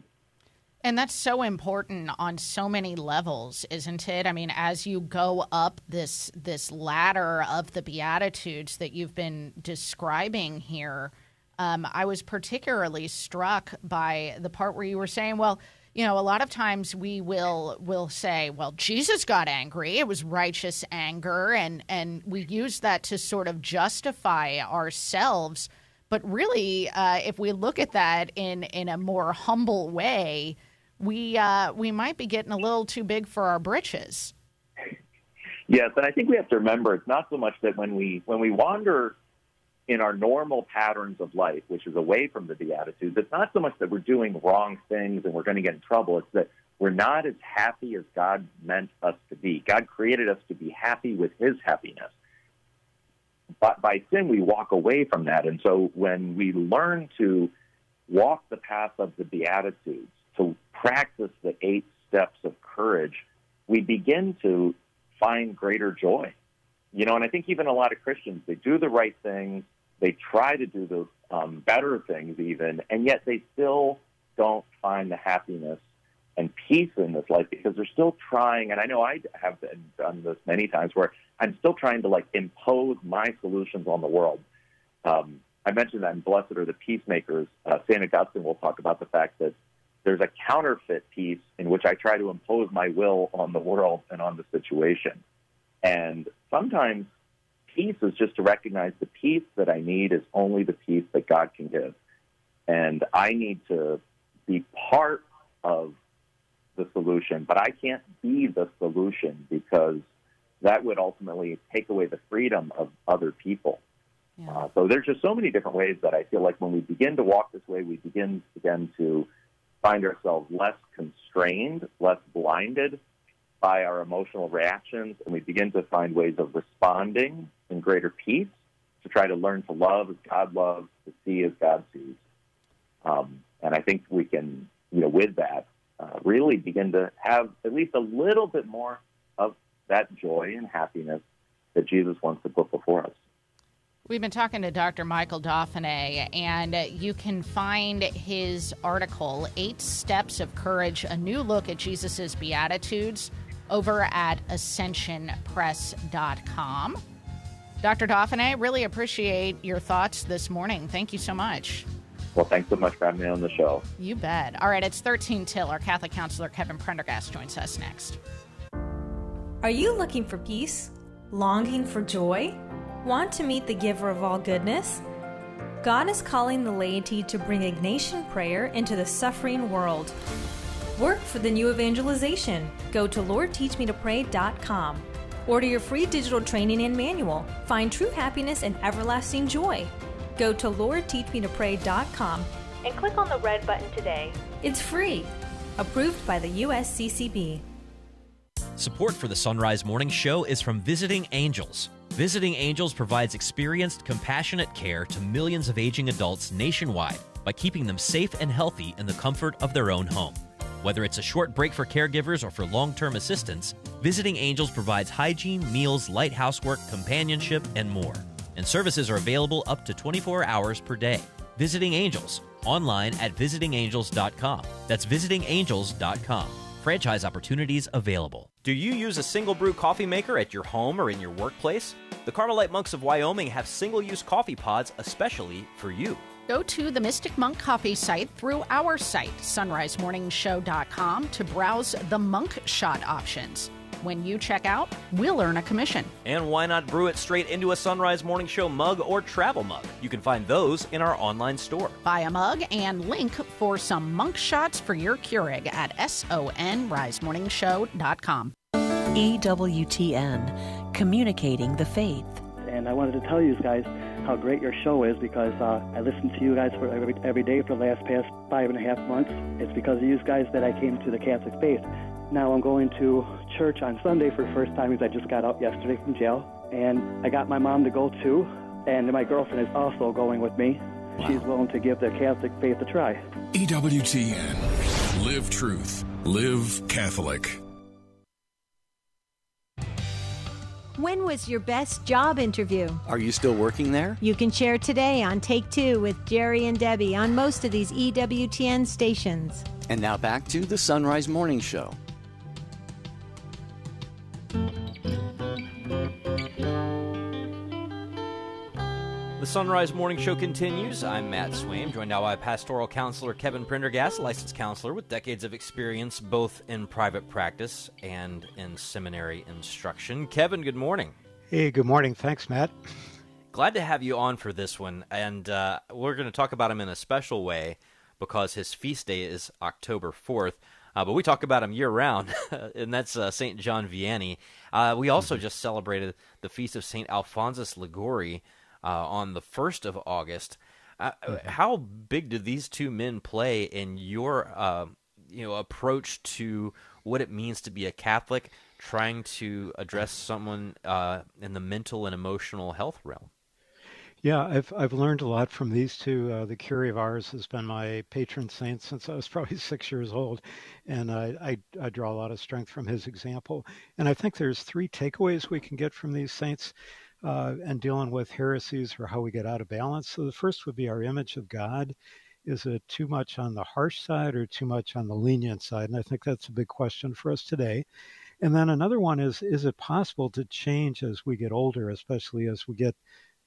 And that's so important on so many levels, isn't it? I mean, as you go up this this ladder of the beatitudes that you've been describing here, um, I was particularly struck by the part where you were saying, well, you know, a lot of times we will will say, well, Jesus got angry. It was righteous anger, and and we use that to sort of justify ourselves. But really, uh, if we look at that in in a more humble way, we uh, we might be getting a little too big for our britches. Yes, and I think we have to remember it's not so much that when we when we wander in our normal patterns of life, which is away from the Beatitudes, it's not so much that we're doing wrong things and we're going to get in trouble. It's that we're not as happy as God meant us to be. God created us to be happy with His happiness. But by sin, we walk away from that. And so when we learn to walk the path of the Beatitudes, to practice the eight steps of courage, we begin to find greater joy. You know, and I think even a lot of Christians, they do the right things, they try to do the um, better things, even, and yet they still don't find the happiness and peace in this life because they're still trying. And I know I have done this many times where I'm still trying to like impose my solutions on the world. Um, I mentioned that in Blessed are the Peacemakers. Uh, St. Augustine will talk about the fact that there's a counterfeit peace in which I try to impose my will on the world and on the situation. And sometimes peace is just to recognize the peace that I need is only the peace that God can give. And I need to be part of the solution, but I can't be the solution because that would ultimately take away the freedom of other people. Yeah. Uh, so there's just so many different ways that I feel like when we begin to walk this way, we begin again to find ourselves less constrained, less blinded by our emotional reactions, and we begin to find ways of responding in greater peace to try to learn to love as God loves, to see as God sees. Um, and I think we can, you know, with that, uh, really begin to have at least a little bit more of that joy and happiness that Jesus wants to put before us. We've been talking to Dr. Michael Dauphinais, and you can find his article, Eight Steps of Courage A New Look at Jesus' Beatitudes, over at ascensionpress.com. Dr. Dauphinais, really appreciate your thoughts this morning. Thank you so much. Well, thanks so much for having me on the show. You bet. All right, it's 13 till. Our Catholic counselor, Kevin Prendergast, joins us next. Are you looking for peace? Longing for joy? Want to meet the giver of all goodness? God is calling the laity to bring Ignatian prayer into the suffering world. Work for the new evangelization. Go to LordTeachMeToPray.com. Order your free digital training and manual. Find true happiness and everlasting joy. Go to LordTeachMeToPray.com and click on the red button today. It's free. Approved by the USCCB. Support for the Sonrise Morning Show is from Visiting Angels. Visiting Angels provides experienced, compassionate care to millions of aging adults nationwide by keeping them safe and healthy in the comfort of their own home. Whether it's a short break for caregivers or for long term assistance, Visiting Angels provides hygiene, meals, light housework, companionship, and more. And services are available up to 24 hours per day. Visiting Angels, online at visitingangels.com. That's visitingangels.com. Franchise opportunities available. Do you use a single brew coffee maker at your home or in your workplace? The Carmelite Monks of Wyoming have single use coffee pods especially for you. Go to the Mystic Monk Coffee site through our site, sonrisemorningshow.com, to browse the monk shot options. When you check out, we'll earn a commission. And why not brew it straight into a Sonrise Morning Show mug or travel mug? You can find those in our online store. Buy a mug and link for some monk shots for your Keurig at sonrisemorningshow.com. EWTN, communicating the faith. And I wanted to tell you guys how great your show is because uh, I listen to you guys for every, every day for the last past five and a half months. It's because of you guys that I came to the Catholic faith. Now I'm going to church on Sunday for the first time because I just got out yesterday from jail. And I got my mom to go too. And my girlfriend is also going with me. Wow. She's willing to give the Catholic faith a try. EWTN. Live truth. Live Catholic. When was your best job interview? Are you still working there? You can share today on Take Two with Jerry and Debbie on most of these EWTN stations. And now back to the Sonrise Morning Show. The Sonrise Morning Show continues. I'm Matt Swaim, joined now by pastoral counselor Kevin Prendergast, licensed counselor with decades of experience both in private practice and in seminary instruction. Kevin, good morning. Hey, good morning. Thanks, Matt. Glad to have you on for this one, and uh, we're going to talk about him in a special way because his feast day is October 4th. Uh, but we talk about him year round, and that's uh, St. John Vianney. Uh, we also just celebrated the feast of St. Alphonsus Liguori uh, on the 1st of August. Uh, Mm-hmm. How big do these two men play in your uh, you know approach to what it means to be a Catholic, trying to address someone uh, in the mental and emotional health realm? Yeah, I've I've learned a lot from these two. Uh, the Curé of Ars has been my patron saint since I was probably six years old, and I, I I draw a lot of strength from his example. And I think there's three takeaways we can get from these saints. Uh, and dealing with heresies or how we get out of balance. So the first would be our image of God. Is it too much on the harsh side or too much on the lenient side? And I think that's a big question for us today. And then another one is is it possible to change as we get older, especially as we get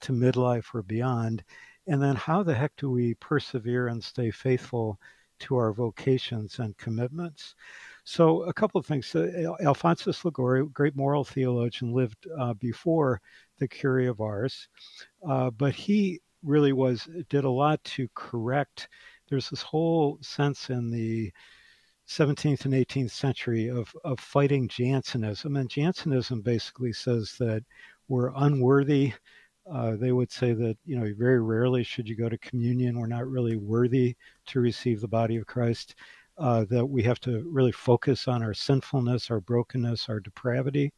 to midlife or beyond? And then how the heck do we persevere and stay faithful to our vocations and commitments? So, a couple of things. Uh, Alphonsus Liguori, great moral theologian, lived uh, before the Curé of Ars, uh, but he really was did a lot to correct. There's this whole sense in the 17th and 18th century of, of fighting Jansenism. And Jansenism basically says that we're unworthy. Uh, they would say that, you know, very rarely should you go to communion. We're not really worthy to receive the body of Christ. Uh, that we have to really focus on our sinfulness, our brokenness, our depravity.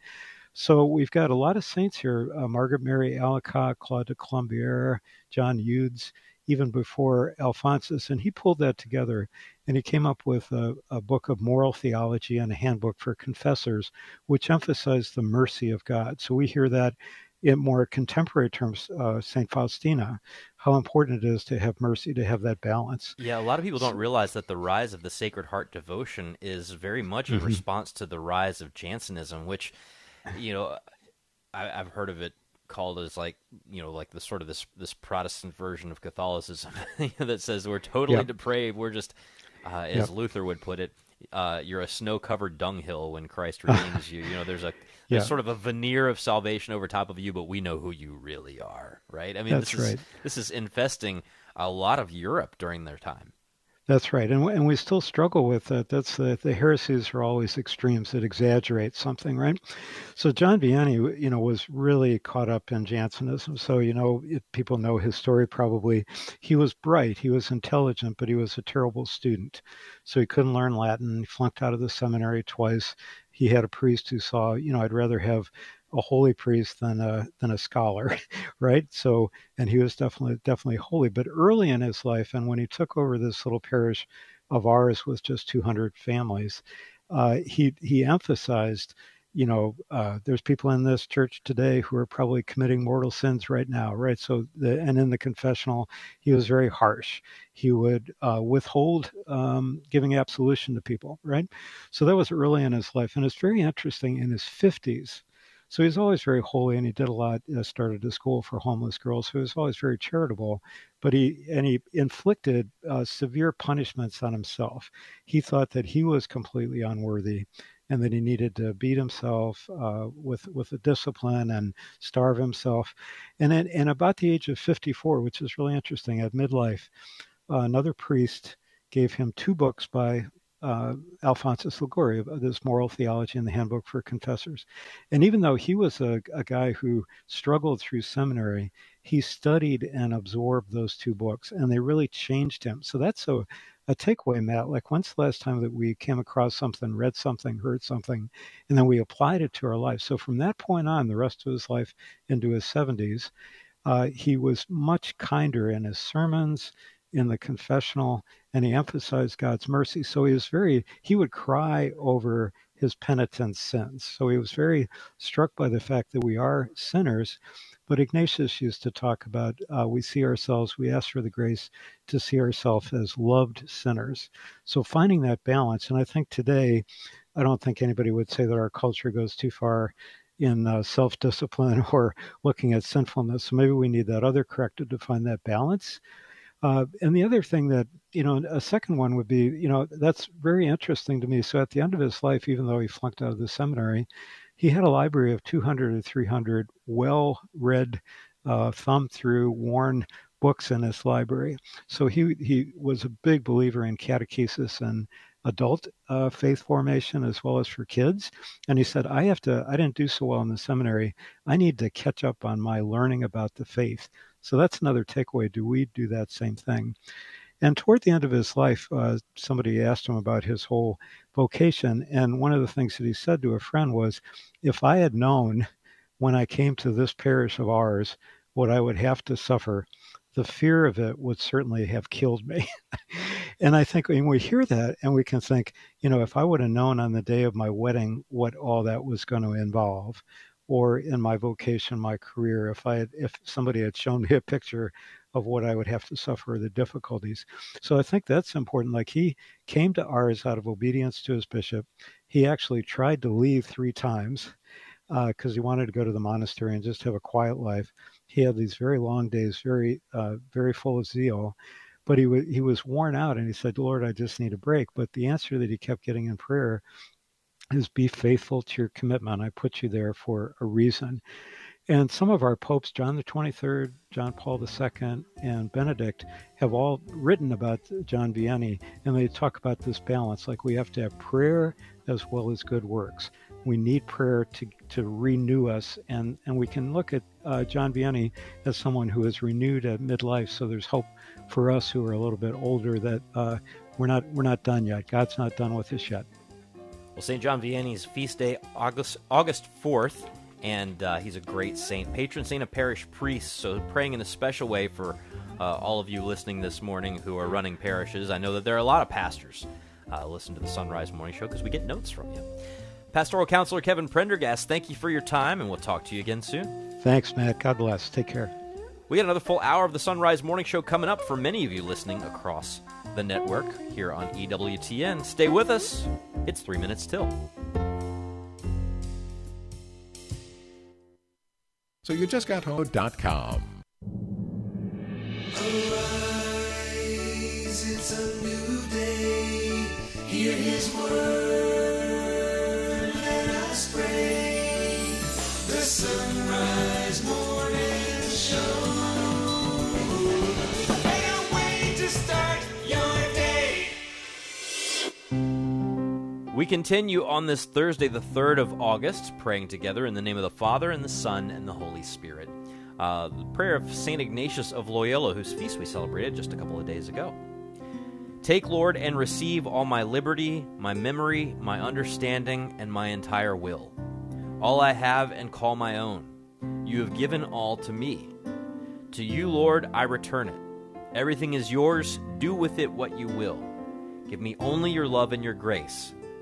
So we've got a lot of saints here uh, Margaret Mary Alacoque, Claude de Colombière, John Eudes, even before Alphonsus. And he pulled that together and he came up with a, a, book of moral theology and a handbook for confessors, which emphasized the mercy of God. So we hear that in more contemporary terms, uh, St. Faustina, how important it is to have mercy, to have that balance. Yeah, a lot of people don't realize that the rise of the Sacred Heart devotion is very much in Mhm. response to the rise of Jansenism, which, you know, I, I've heard of it called as like you know like the sort of this this Protestant version of Catholicism that says we're totally Yep. depraved. We're just, uh, as Yep. Luther would put it, uh, you're a snow-covered dunghill when Christ redeems you. You know, there's a there's Yeah. sort of a veneer of salvation over top of you, but we know who you really are, right? I mean, That's this is right. this is infesting a lot of Europe during their time. That's right, and and we still struggle with that. That's the the heresies are always extremes that exaggerate something, right? So John Vianney, you know, was really caught up in Jansenism. So you know, people know his story probably. He was bright, he was intelligent, but he was a terrible student. So he couldn't learn Latin. He flunked out of the seminary twice. He had a priest who saw, you know, I'd rather have a holy priest than a than a scholar, right? So, and he was definitely definitely holy. But early in his life, and when he took over this little parish of Ars with just 200 families, uh, he he emphasized, you know, uh, there's people in this church today who are probably committing mortal sins right now, right? So, the, and in the confessional, he was very harsh. He would uh, withhold um, giving absolution to people, right? So that was early in his life, and it's very interesting in his 50s. So he's always very holy, and he did a lot. Uh, started a school for homeless girls, so he was always very charitable. But he and he inflicted uh, severe punishments on himself. He thought that he was completely unworthy, and that he needed to beat himself uh, with with a discipline and starve himself. And then, and about the age of 54, which is really interesting, at midlife, uh, another priest gave him two books by uh, Alphonsus Liguori, of this moral theology in the handbook for confessors. And even though he was a, a guy who struggled through seminary, he studied and absorbed those two books, and they really changed him. So that's a, a takeaway, Matt. Like, when's the last time that we came across something, read something, heard something, and then we applied it to our life? So from that point on, the rest of his life into his 70s, uh, he was much kinder in his sermons, in the confessional, and he emphasized God's mercy. So he was very, he would cry over his penitent sins. So he was very struck by the fact that we are sinners. But Ignatius used to talk about uh, we see ourselves, we ask for the grace to see ourselves as loved sinners. So finding that balance, and I think today, I don't think anybody would say that our culture goes too far in uh, self discipline or looking at sinfulness. So maybe we need that other corrective to find that balance. Uh, and the other thing that, you know, a second one would be, you know, that's very interesting to me. So at the end of his life, even though he flunked out of the seminary, he had a library of 200 or 300 well read, uh, thumbed through, worn books in his library. So he, he was a big believer in catechesis and adult uh, faith formation as well as for kids. And he said, I have to, I didn't do so well in the seminary. I need to catch up on my learning about the faith. So that's another takeaway. Do we do that same thing? And toward the end of his life, uh, somebody asked him about his whole vocation. And one of the things that he said to a friend was, If I had known when I came to this parish of Ars what I would have to suffer, the fear of it would certainly have killed me. and I think when we hear that and we can think, you know, if I would have known on the day of my wedding what all that was going to involve, or in my vocation, my career, if I had, if somebody had shown me a picture of what I would have to suffer, the difficulties. So I think that's important. Like he came to Ars out of obedience to his bishop. He actually tried to leave three times because uh, he wanted to go to the monastery and just have a quiet life. He had these very long days, very, uh, very full of zeal, but he was he was worn out, and he said, "Lord, I just need a break." But the answer that he kept getting in prayer is be faithful to your commitment. I put you there for a reason. And some of our popes, John the 23rd, John Paul II, and Benedict, have all written about John Vianney, and they talk about this balance. Like we have to have prayer as well as good works. We need prayer to, to renew us, and, and we can look at uh, John Vianney as someone who is renewed at midlife. So there's hope for us who are a little bit older that uh, we're not we're not done yet. God's not done with us yet. Well, St. John Vianney's feast day, August August 4th, and uh, he's a great saint, patron saint of parish priests. So, praying in a special way for uh, all of you listening this morning who are running parishes. I know that there are a lot of pastors uh, listen to the Sonrise Morning Show because we get notes from you. Pastoral Counselor Kevin Prendergast, thank you for your time, and we'll talk to you again soon. Thanks, Matt. God bless. Take care. We got another full hour of the Sonrise Morning Show coming up for many of you listening across the network here on EWTN. Stay with us. It's three minutes till. So you just got home.com. Arise, it's a new day. Hear his word, We continue on this Thursday, the 3rd of August, praying together in the name of the Father, and the Son, and the Holy Spirit. Uh, the prayer of St. Ignatius of Loyola, whose feast we celebrated just a couple of days ago. Take, Lord, and receive all my liberty, my memory, my understanding, and my entire will. All I have and call my own. You have given all to me. To you, Lord, I return it. Everything is yours. Do with it what you will. Give me only your love and your grace.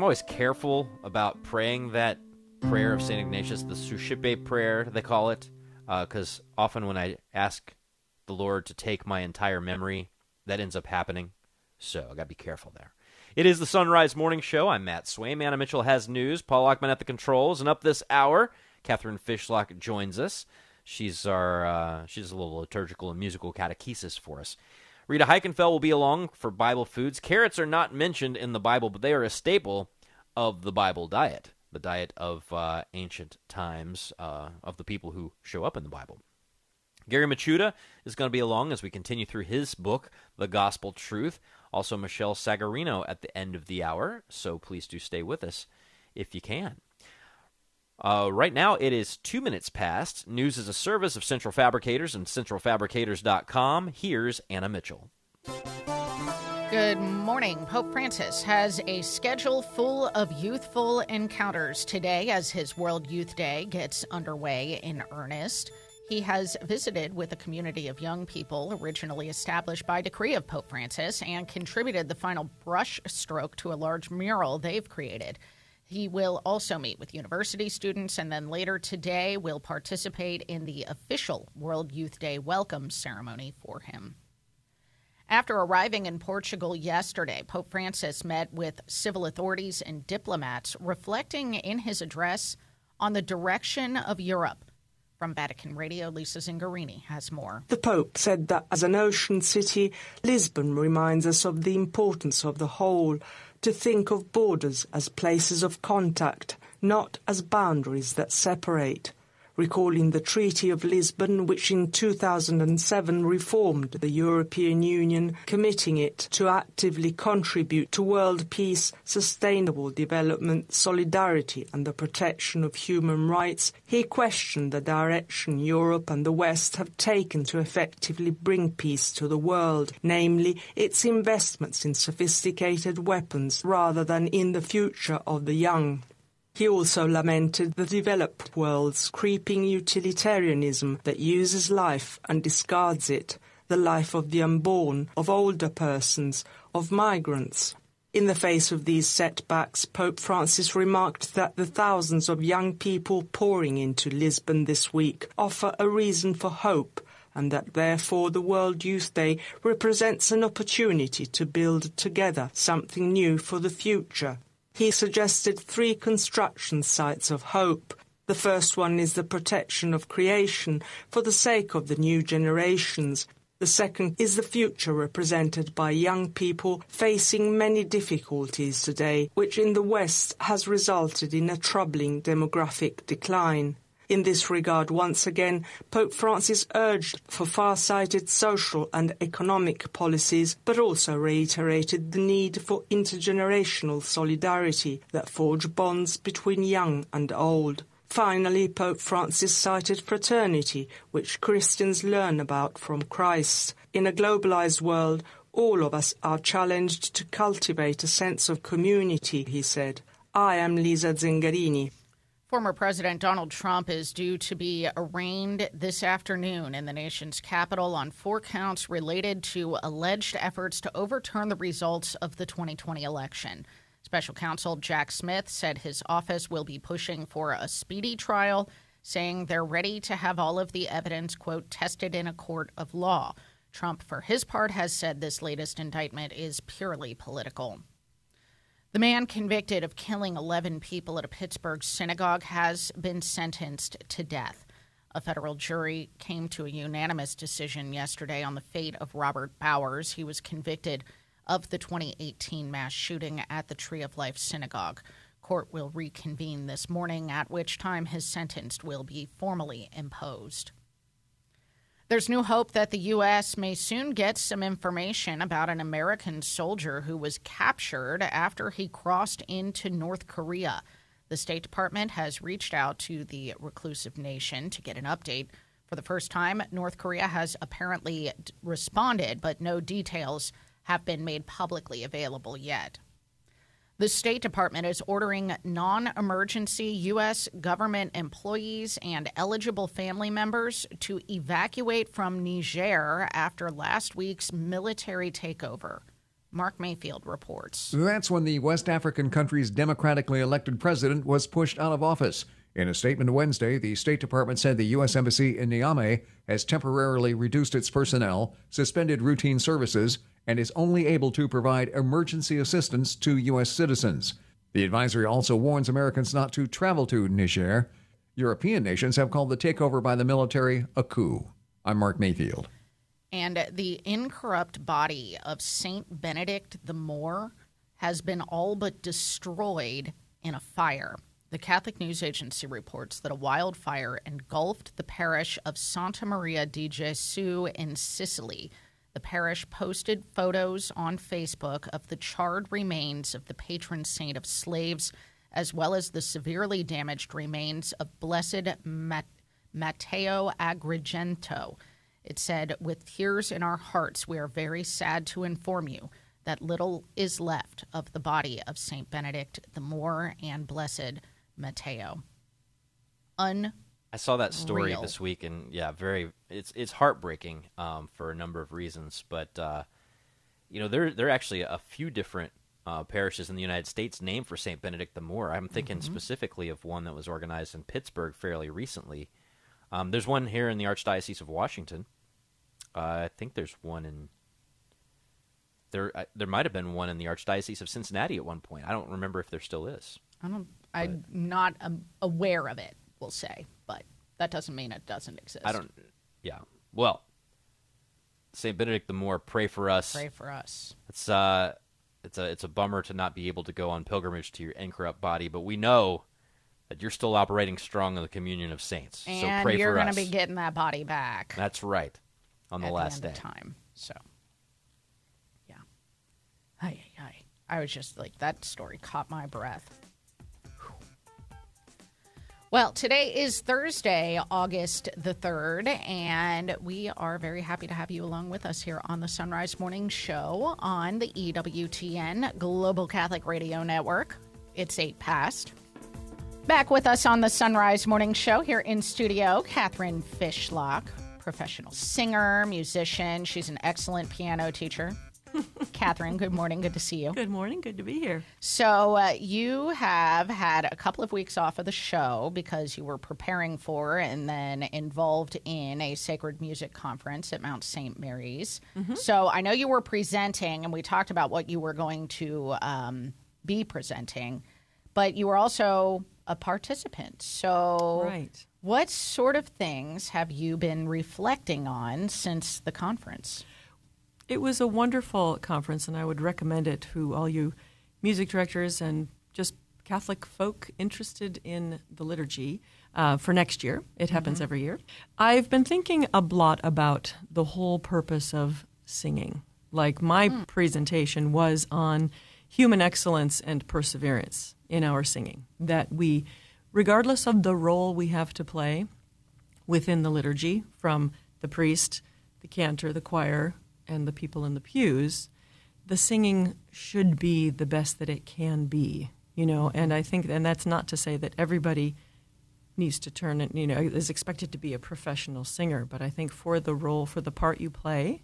I'm always careful about praying that prayer of St. Ignatius, the Suscipe prayer, they call it, because uh, often when I ask the Lord to take my entire memory, that ends up happening. So I got to be careful there. It is the Sonrise Morning Show. I'm Matt Swaim. Anna Mitchell has news. Paul Lockman at the controls. And up this hour, Catherine Fishlock joins us. She's our uh, she's a little liturgical and musical catechesis for us. Rita Heikenfeld will be along for Bible foods. Carrots are not mentioned in the Bible, but they are a staple of the Bible diet, the diet of uh, ancient times uh, of the people who show up in the Bible. Gary Michuta is going to be along as we continue through his book, The Gospel Truth. Also, Michelle Sagarino at the end of the hour, so please do stay with us if you can. Uh, right now, it is two minutes past. News is a service of Central Fabricators and CentralFabricators.com. Here's Anna Mitchell. Good morning. Pope Francis has a schedule full of youthful encounters today as his World Youth Day gets underway in earnest. He has visited with a community of young people originally established by decree of Pope Francis and contributed the final brush stroke to a large mural they've created. He will also meet with university students and then later today will participate in the official World Youth Day welcome ceremony for him. After arriving in Portugal yesterday, Pope Francis met with civil authorities and diplomats, reflecting in his address on the direction of Europe. From Vatican Radio, Lisa Zengarini has more. The Pope said that as an ocean city, Lisbon reminds us of the importance of the whole, to think of borders as places of contact, not as boundaries that separate recalling the Treaty of Lisbon, which in 2007 reformed the European Union, committing it to actively contribute to world peace, sustainable development, solidarity, and the protection of human rights, he questioned the direction Europe and the West have taken to effectively bring peace to the world, namely its investments in sophisticated weapons rather than in the future of the young. He also lamented the developed world's creeping utilitarianism that uses life and discards it, the life of the unborn, of older persons, of migrants. In the face of these setbacks, Pope Francis remarked that the thousands of young people pouring into Lisbon this week offer a reason for hope and that therefore the World Youth Day represents an opportunity to build together something new for the future. He suggested three construction sites of hope. The first one is the protection of creation for the sake of the new generations. The second is the future represented by young people facing many difficulties today, which in the West has resulted in a troubling demographic decline. In this regard, once again, Pope Francis urged for far sighted social and economic policies, but also reiterated the need for intergenerational solidarity that forge bonds between young and old. Finally, Pope Francis cited fraternity, which Christians learn about from Christ. In a globalized world, all of us are challenged to cultivate a sense of community, he said. I am Lisa Zengarini. Former President Donald Trump is due to be arraigned this afternoon in the nation's capital on four counts related to alleged efforts to overturn the results of the 2020 election. Special counsel Jack Smith said his office will be pushing for a speedy trial, saying they're ready to have all of the evidence, quote, tested in a court of law. Trump, for his part, has said this latest indictment is purely political. The man convicted of killing 11 people at a Pittsburgh synagogue has been sentenced to death. A federal jury came to a unanimous decision yesterday on the fate of Robert Bowers. He was convicted of the 2018 mass shooting at the Tree of Life Synagogue. Court will reconvene this morning, at which time his sentence will be formally imposed. There's new hope that the U.S. may soon get some information about an American soldier who was captured after he crossed into North Korea. The State Department has reached out to the reclusive nation to get an update. For the first time, North Korea has apparently responded, but no details have been made publicly available yet. The State Department is ordering non emergency U.S. government employees and eligible family members to evacuate from Niger after last week's military takeover. Mark Mayfield reports. That's when the West African country's democratically elected president was pushed out of office. In a statement Wednesday, the State Department said the U.S. Embassy in Niamey has temporarily reduced its personnel, suspended routine services, and is only able to provide emergency assistance to U.S. citizens. The advisory also warns Americans not to travel to Niger. European nations have called the takeover by the military a coup. I'm Mark Mayfield. And the incorrupt body of Saint Benedict the Moor has been all but destroyed in a fire. The Catholic News Agency reports that a wildfire engulfed the parish of Santa Maria di Gesù in Sicily. The parish posted photos on Facebook of the charred remains of the patron saint of slaves, as well as the severely damaged remains of Blessed Mat- Matteo Agrigento. It said, With tears in our hearts, we are very sad to inform you that little is left of the body of Saint Benedict the Moor and Blessed Matteo. Un I saw that story Real. this week, and yeah, very. It's it's heartbreaking um, for a number of reasons, but uh, you know there there are actually a few different uh, parishes in the United States named for Saint Benedict the Moor. I'm thinking Mhm. specifically of one that was organized in Pittsburgh fairly recently. Um, there's one here in the Archdiocese of Washington. Uh, I think there's one in there. Uh, there might have been one in the Archdiocese of Cincinnati at one point. I don't remember if there still is. I don't. I'm not um, aware of it. We'll say, that doesn't mean it doesn't exist. I don't. Yeah. Well, Saint Benedict the Moor, pray for us. Pray for us. It's uh, it's a it's a bummer to not be able to go on pilgrimage to your incorrupt body, but we know that you're still operating strong in the communion of saints. so And pray you're for going us. to be getting that body back That's right. On the at last the end day. of time. So, yeah. Hi, hi. I was just like that story caught my breath. Well, today is Thursday, August the 3rd, and we are very happy to have you along with us here on the Sonrise Morning Show on the EWTN Global Catholic Radio Network. It's 8 past. Back with us on the Sonrise Morning Show here in studio, Catherine Fishlock, professional singer, musician. She's an excellent piano teacher. Catherine, good morning. Good to see you. Good morning. Good to be here. So, uh, you have had a couple of weeks off of the show because you were preparing for and then involved in a sacred music conference at Mount St. Mary's. Mhm. So, I know you were presenting, and we talked about what you were going to um, be presenting, but you were also a participant. So, Right. what sort of things have you been reflecting on since the conference? It was a wonderful conference, and I would recommend it to all you music directors and just Catholic folk interested in the liturgy uh, for next year. It happens Mhm. every year. I've been thinking a lot about the whole purpose of singing. Like my presentation was on human excellence and perseverance in our singing. That we, regardless of the role we have to play, within the liturgy from the priest, the cantor, the choir, and the people in the pews, the singing should be the best that it can be, you know. And I think, and that's not to say that everybody needs to turn it, you know, is expected to be a professional singer, but I think for the role, for the part you play,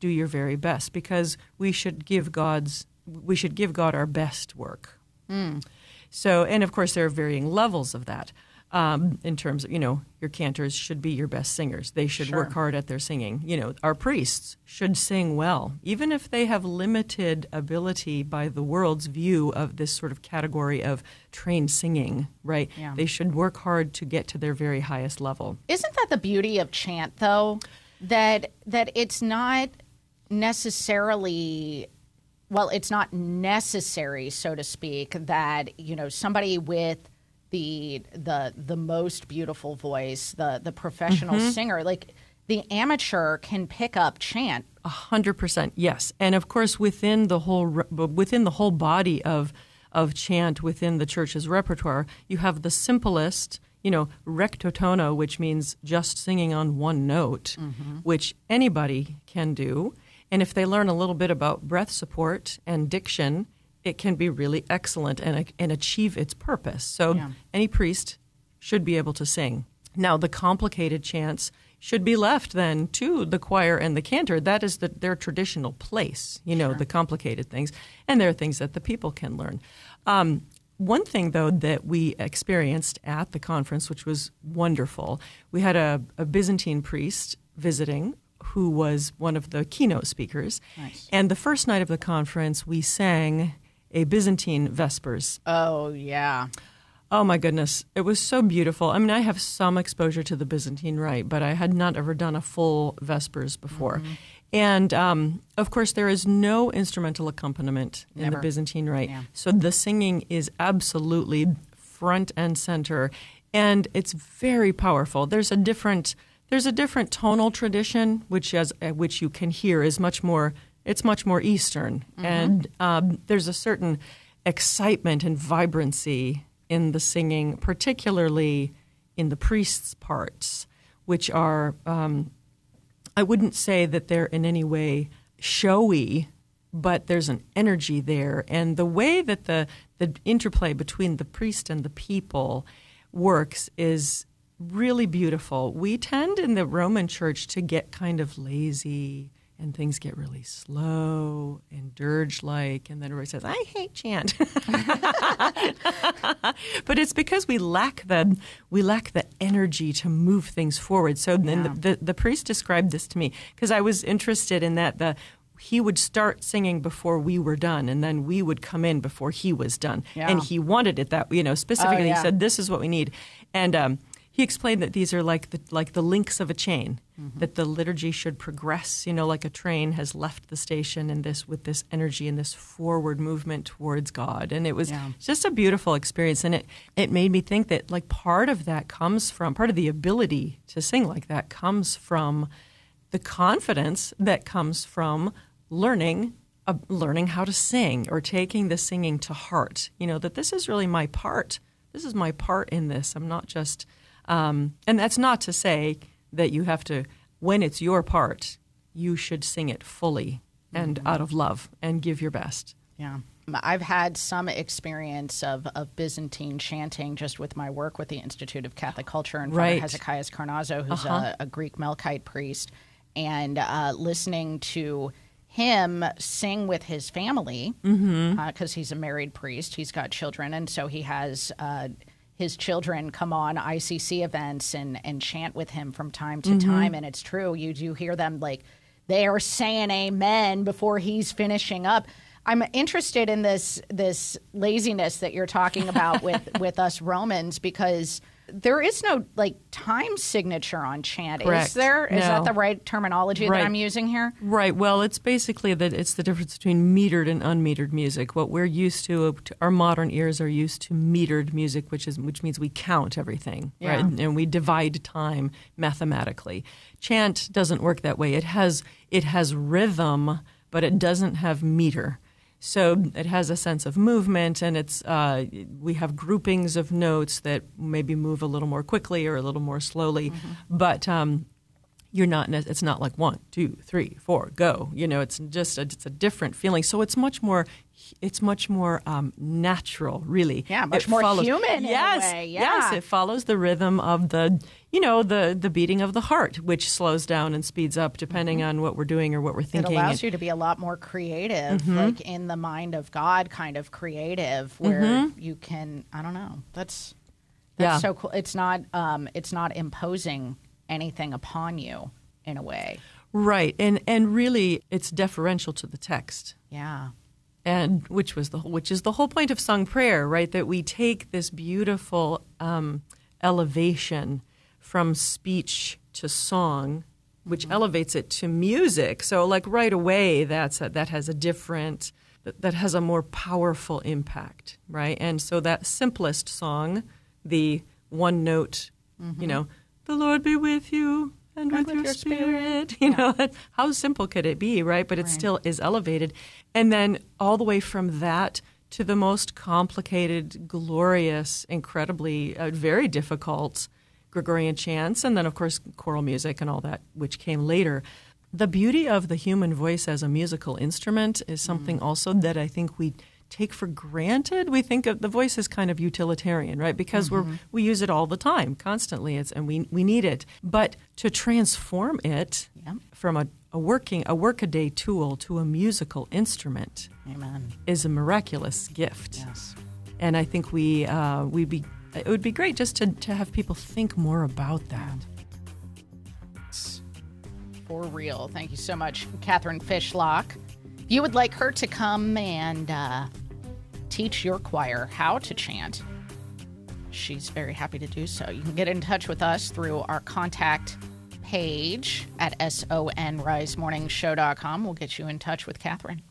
do your very best because we should give God's, we should give God our best work. Mm. So, and of course, there are varying levels of that. Um, in terms of, you know, your cantors should be your best singers. They should Sure. work hard at their singing. You know, our priests should sing well, even if they have limited ability by the world's view of this sort of category of trained singing, right? Yeah. They should work hard to get to their very highest level. Isn't that the beauty of chant, though? That that it's not necessarily well, it's not necessary, so to speak, that you know somebody with the the the most beautiful voice, the the professional Mhm. singer, like the amateur can pick up chant. A hundred percent, yes. And of course, within the whole within the whole body of of chant within the church's repertoire, you have the simplest, you know, recto tono, which means just singing on one note, Mhm. which anybody can do. And if they learn a little bit about breath support and diction, it can be really excellent and and achieve its purpose. So Yeah. any priest should be able to sing. Now, the complicated chants should be left then to the choir and the cantor. That is the, their traditional place, you know, the complicated things. And there are things that the people can learn. Um, one thing, though, that we experienced at the conference, which was wonderful, we had a, a Byzantine priest visiting who was one of the keynote speakers. Nice. And the first night of the conference, we sang a Byzantine Vespers. Oh yeah. Oh my goodness, it was so beautiful. I mean, I have some exposure to the Byzantine rite, but I had not ever done a full Vespers before. Mm-hmm. And um, of course, there is no instrumental accompaniment in Never. the Byzantine rite. Yeah. So the singing is absolutely front and center, and it's very powerful. There's a different there's a different tonal tradition, which as uh, which you can hear is much more it's much more Eastern, Mhm. and um, there's a certain excitement and vibrancy in the singing, particularly in the priests' parts, which are um, I wouldn't say that they're in any way showy, but there's an energy there. And the way that the, the interplay between the priest and the people works is really beautiful. We tend in the Roman church to get kind of lazy and things get really slow and dirge like, and then everybody says, I hate chant. but it's because we lack the we lack the energy to move things forward. So then Yeah. the, the, the priest described this to me because I was interested in that the he would start singing before we were done, and then we would come in before he was done. Yeah. And he wanted it that you know specifically. yeah. He said, "This is what we need," and um, he explained that these are like the like the links of a chain. That the liturgy should progress, you know, like a train has left the station, and this with this energy and this forward movement towards God. And it was Yeah. just a beautiful experience, and it it made me think that like part of that comes from part of the ability to sing like that comes from the confidence that comes from learning uh, learning how to sing or taking the singing to heart. You know that this is really my part. This is my part in this. I'm not just, um, and that's not to say that you have to. When it's your part, you should sing it fully and out of love and give your best. Yeah. I've had some experience of, of Byzantine chanting just with my work with the Institute of Catholic Culture and Right. Hezekiah Carnazzo, who's Uh-huh. a, a Greek Melkite priest, and uh, listening to him sing with his family because Mhm. he's a married priest. He's got children, and so he has uh, his children come on ICC events and, and chant with him from time to Mhm. time. And it's true, you do hear them like they are saying amen before he's finishing up. I'm interested in this this laziness that you're talking about with with us Romans because there is no like time signature on chant. Is Correct. there? Is that the right terminology Right. that I'm using here? Right. Well, it's basically that it's the difference between metered and unmetered music. What we're used to, our modern ears are used to metered music, which is which means we count everything, Yeah. right? And we divide time mathematically. Chant doesn't work that way. It has it has rhythm, but it doesn't have meter. So it has a sense of movement, and it's uh, we have groupings of notes that maybe move a little more quickly or a little more slowly, but um, you're not. It's not like one, two, three, four, go. You know, it's just a, it's a different feeling. So it's much more. It's much more um, natural, really. Yeah, much It more follows- human in a Yes, way, yes. It follows the rhythm of the, you know, the the beating of the heart, which slows down and speeds up depending on what we're doing or what we're thinking. It allows And- you to be a lot more creative, Mhm. like in the mind of God, kind of creative, where Mhm. you can. I don't know. That's Yeah. so cool. It's not. Um, it's not imposing anything upon you in a way. Right, and and really, it's deferential to the text. Yeah. and which was the which is the whole point of sung prayer, right? That we take this beautiful um, elevation from speech to song, which elevates it to music. So, like right away, that's a, that has a different that, that has a more powerful impact, right? And so that simplest song, the one note, you Mhm. know, the Lord be with you. And with, your, spirit, you know, how simple could it be, right? But it still is elevated. And then all the way from that to the most complicated, glorious, incredibly, uh, very difficult Gregorian chants, and then, of course, choral music and all that, which came later. The beauty of the human voice as a musical instrument is something also that I think we take for granted. We think of the voice as kind of utilitarian, right? Because we're Mhm. we use it all the time, constantly, it's, and we we need it. But to transform it from a, a working a workaday tool to a musical instrument Amen. is a miraculous gift. Yes. And I think we uh, we be it would be great just to, to have people think more about that. For real. Thank you so much, Catherine Fishlock. You would like her to come and uh, teach your choir how to chant, she's very happy to do so. You can get in touch with us through our contact page at sonrisemorningshow.com. We'll get you in touch with Catherine.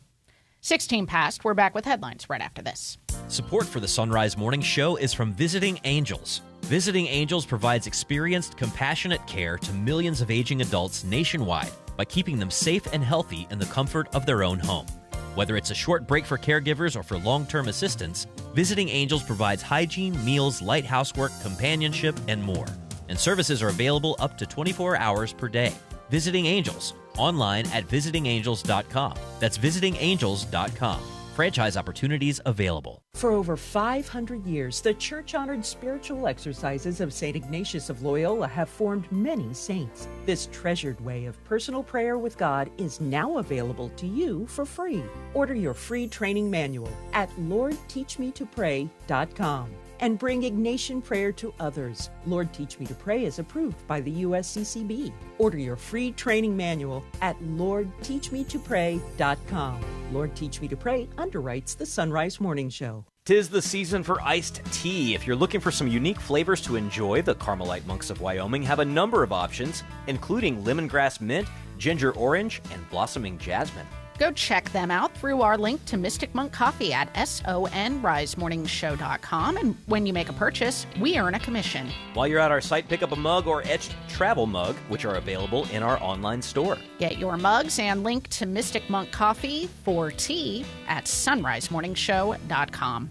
16 past. We're back with headlines right after this. Support for the Sonrise Morning Show is from Visiting Angels. Visiting Angels provides experienced, compassionate care to millions of aging adults nationwide by keeping them safe and healthy in the comfort of their own home. Whether it's a short break for caregivers or for long term assistance, Visiting Angels provides hygiene, meals, light housework, companionship, and more. And services are available up to 24 hours per day. Visiting Angels, online at visitingangels.com. That's visitingangels.com. Franchise opportunities available. For over 500 years, the church honored spiritual exercises of St. Ignatius of Loyola have formed many saints. This treasured way of personal prayer with God is now available to you for free. Order your free training manual at LordTeachMeToPray.com and bring Ignatian prayer to others. Lord Teach Me to Pray is approved by the USCCB. Order your free training manual at LordTeachMeToPray.com. Lord Teach Me to Pray underwrites the Sonrise Morning Show. Tis the season for iced tea. If you're looking for some unique flavors to enjoy, the Carmelite Monks of Wyoming have a number of options, including lemongrass mint, ginger orange, and blossoming jasmine. Go check them out through our link to Mystic Monk Coffee at sonrisemorningshow.com. And when you make a purchase, we earn a commission. While you're at our site, pick up a mug or etched travel mug, which are available in our online store. Get your mugs and link to Mystic Monk Coffee for tea at sonrisemorningshow.com.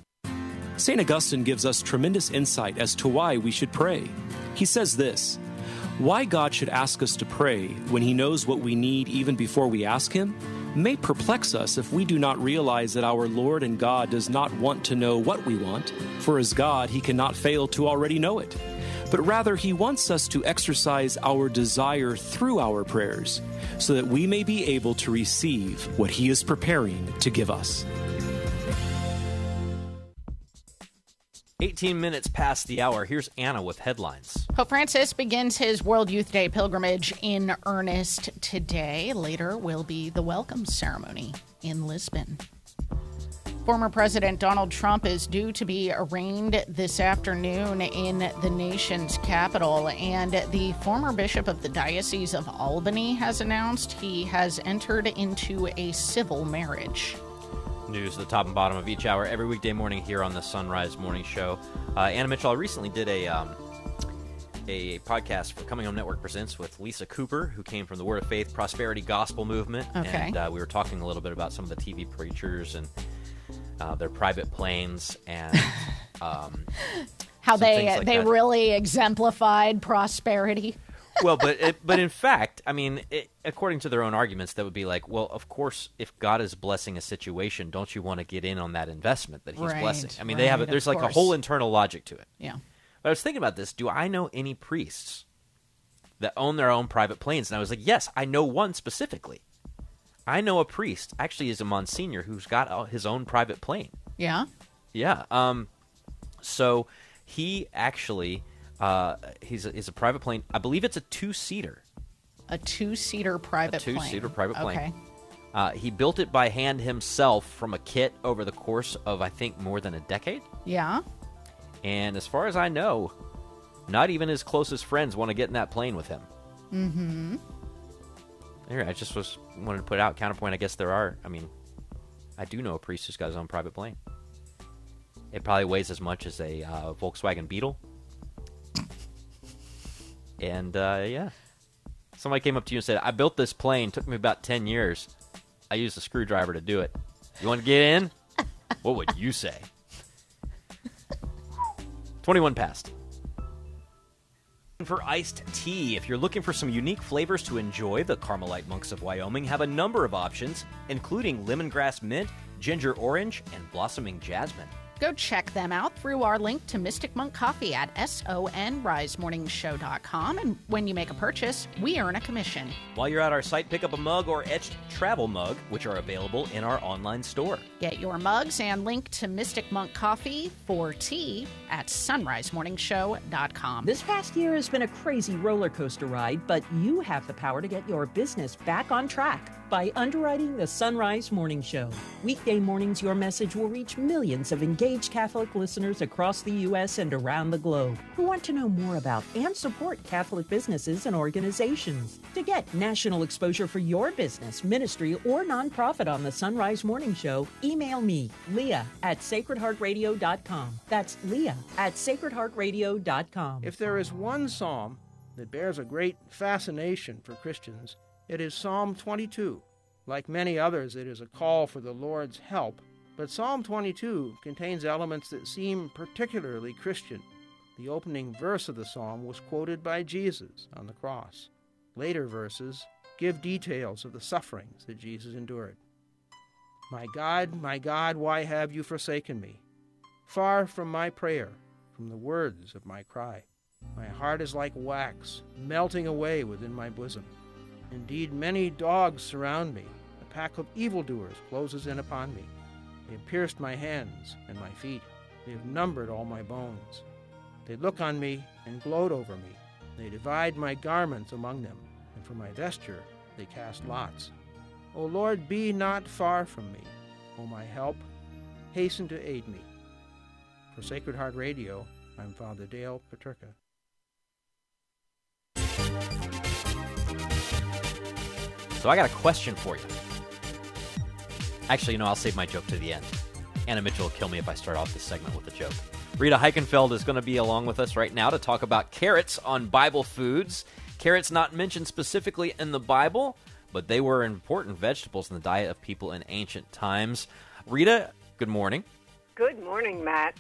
St. Augustine gives us tremendous insight as to why we should pray. He says this Why God should ask us to pray when He knows what we need even before we ask Him may perplex us if we do not realize that our Lord and God does not want to know what we want, for as God, He cannot fail to already know it. But rather, He wants us to exercise our desire through our prayers, so that we may be able to receive what He is preparing to give us. 18 minutes past the hour. Here's Anna with headlines. Pope Francis begins his World Youth Day pilgrimage in earnest today. Later will be the welcome ceremony in Lisbon. Former President Donald Trump is due to be arraigned this afternoon in the nation's capital, and the former bishop of the Diocese of Albany has announced he has entered into a civil marriage. News at the top and bottom of each hour every weekday morning here on the Sonrise Morning Show. Uh, Anna Mitchell, I recently did a um, a podcast for Coming Home Network Presents with Lisa Cooper, who came from the Word of Faith Prosperity Gospel Movement, Okay. and uh, we were talking a little bit about some of the TV preachers and uh, their private planes and um, How they like they that. really exemplified prosperity. Well, but it, but in fact, I mean, it, according to their own arguments, that would be like, well, of course, if God is blessing a situation, don't you want to get in on that investment that He's Right, blessing? I mean, they have right, it. There's like a whole internal logic to it. Yeah. But I was thinking about this. Do I know any priests that own their own private planes? And I was like, yes, I know one specifically. I know a priest, actually, is a Monsignor who's got his own private plane. Yeah. Yeah. Um. So he actually, uh, he's a, he's a private plane. I believe it's a two seater. A two seater private two seater private plane. Okay. Uh, he built it by hand himself from a kit over the course of I think more than a decade. Yeah. And as far as I know, not even his closest friends want to get in that plane with him. Mm-hmm. Anyway, I just was wanted to put out counterpoint. I guess there are. I mean, I do know a priest who's got his own private plane. It probably weighs as much as a uh, Volkswagen Beetle. And uh, yeah, somebody came up to you and said, "I built this plane. Took me about ten years. I used a screwdriver to do it. You want to get in? what would you say?" Twenty-one past. For iced tea, if you're looking for some unique flavors to enjoy, the Carmelite Monks of Wyoming have a number of options, including lemongrass mint, ginger orange, and blossoming jasmine. Go check them out through our link to Mystic Monk Coffee at sonrisemorningshow.com. And when you make a purchase, we earn a commission. While you're at our site, pick up a mug or etched travel mug, which are available in our online store. Get your mugs and link to Mystic Monk Coffee for tea at sonrisemorningshow.com. This past year has been a crazy roller coaster ride, but you have the power to get your business back on track by underwriting the Sonrise Morning Show. Weekday mornings, your message will reach millions of engaged Catholic listeners across the U.S. and around the globe who want to know more about and support Catholic businesses and organizations. To get national exposure for your business, ministry, or nonprofit on the Sonrise Morning Show, email me, Leah at sacredheartradio.com. That's Leah at sacredheartradio.com. If there is one psalm that bears a great fascination for Christians, it is Psalm 22. Like many others, it is a call for the Lord's help, but Psalm 22 contains elements that seem particularly Christian. The opening verse of the psalm was quoted by Jesus on the cross. Later verses give details of the sufferings that Jesus endured. My God, my God, why have you forsaken me? Far from my prayer, from the words of my cry. My heart is like wax, melting away within my bosom. Indeed, many dogs surround me. A pack of evildoers closes in upon me. They have pierced my hands and my feet. They have numbered all my bones. They look on me and gloat over me. They divide my garments among them, and for my vesture they cast lots. O Lord, be not far from me. O my help, hasten to aid me. For Sacred Heart Radio, I'm Father Dale Paterka. So I got a question for you. Actually, you know, I'll save my joke to the end. Anna Mitchell will kill me if I start off this segment with a joke. Rita Heikenfeld is going to be along with us right now to talk about carrots on Bible foods. Carrots not mentioned specifically in the Bible, but they were important vegetables in the diet of people in ancient times. Rita, good morning. Good morning, Matt.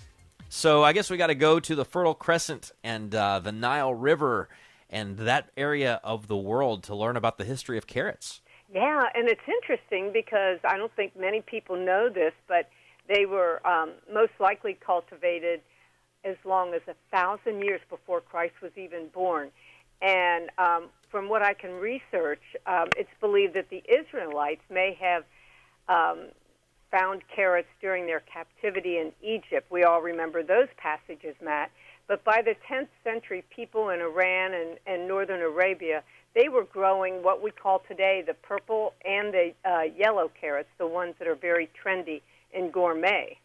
So I guess we got to go to the Fertile Crescent and uh, the Nile River and that area of the world to learn about the history of carrots. Yeah, and it's interesting because I don't think many people know this, but they were um, most likely cultivated as long as a thousand years before Christ was even born. And um, from what I can research, um, it's believed that the Israelites may have um, found carrots during their captivity in Egypt. We all remember those passages, Matt. But by the 10th century, people in Iran and, and northern Arabia, they were growing what we call today the purple and the uh, yellow carrots, the ones that are very trendy in gourmet.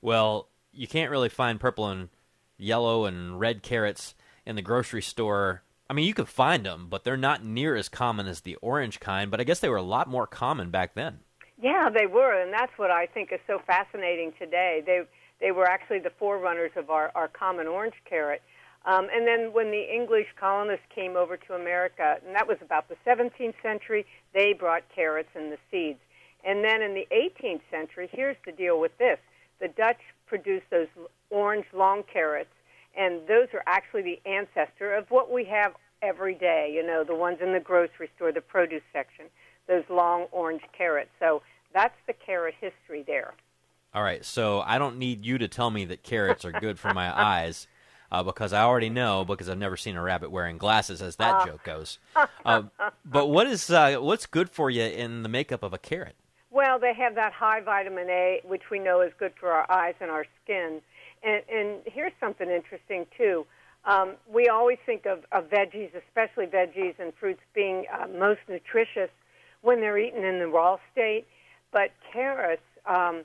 Well, you can't really find purple and yellow and red carrots in the grocery store. I mean, you could find them, but they're not near as common as the orange kind. But I guess they were a lot more common back then. Yeah, they were, and that's what I think is so fascinating today. They they were actually the forerunners of our, our common orange carrot. Um, and then when the English colonists came over to America, and that was about the 17th century, they brought carrots and the seeds. And then in the 18th century, here's the deal with this the Dutch produced those orange long carrots, and those are actually the ancestor of what we have every day, you know, the ones in the grocery store, the produce section, those long orange carrots. So that's the carrot history there. All right, so I don't need you to tell me that carrots are good for my eyes. Uh, because I already know because I've never seen a rabbit wearing glasses, as that uh. joke goes. Uh, but what is uh, what's good for you in the makeup of a carrot? Well, they have that high vitamin A, which we know is good for our eyes and our skin. And, and here's something interesting too. Um, we always think of, of veggies, especially veggies and fruits, being uh, most nutritious when they're eaten in the raw state. But carrots, um,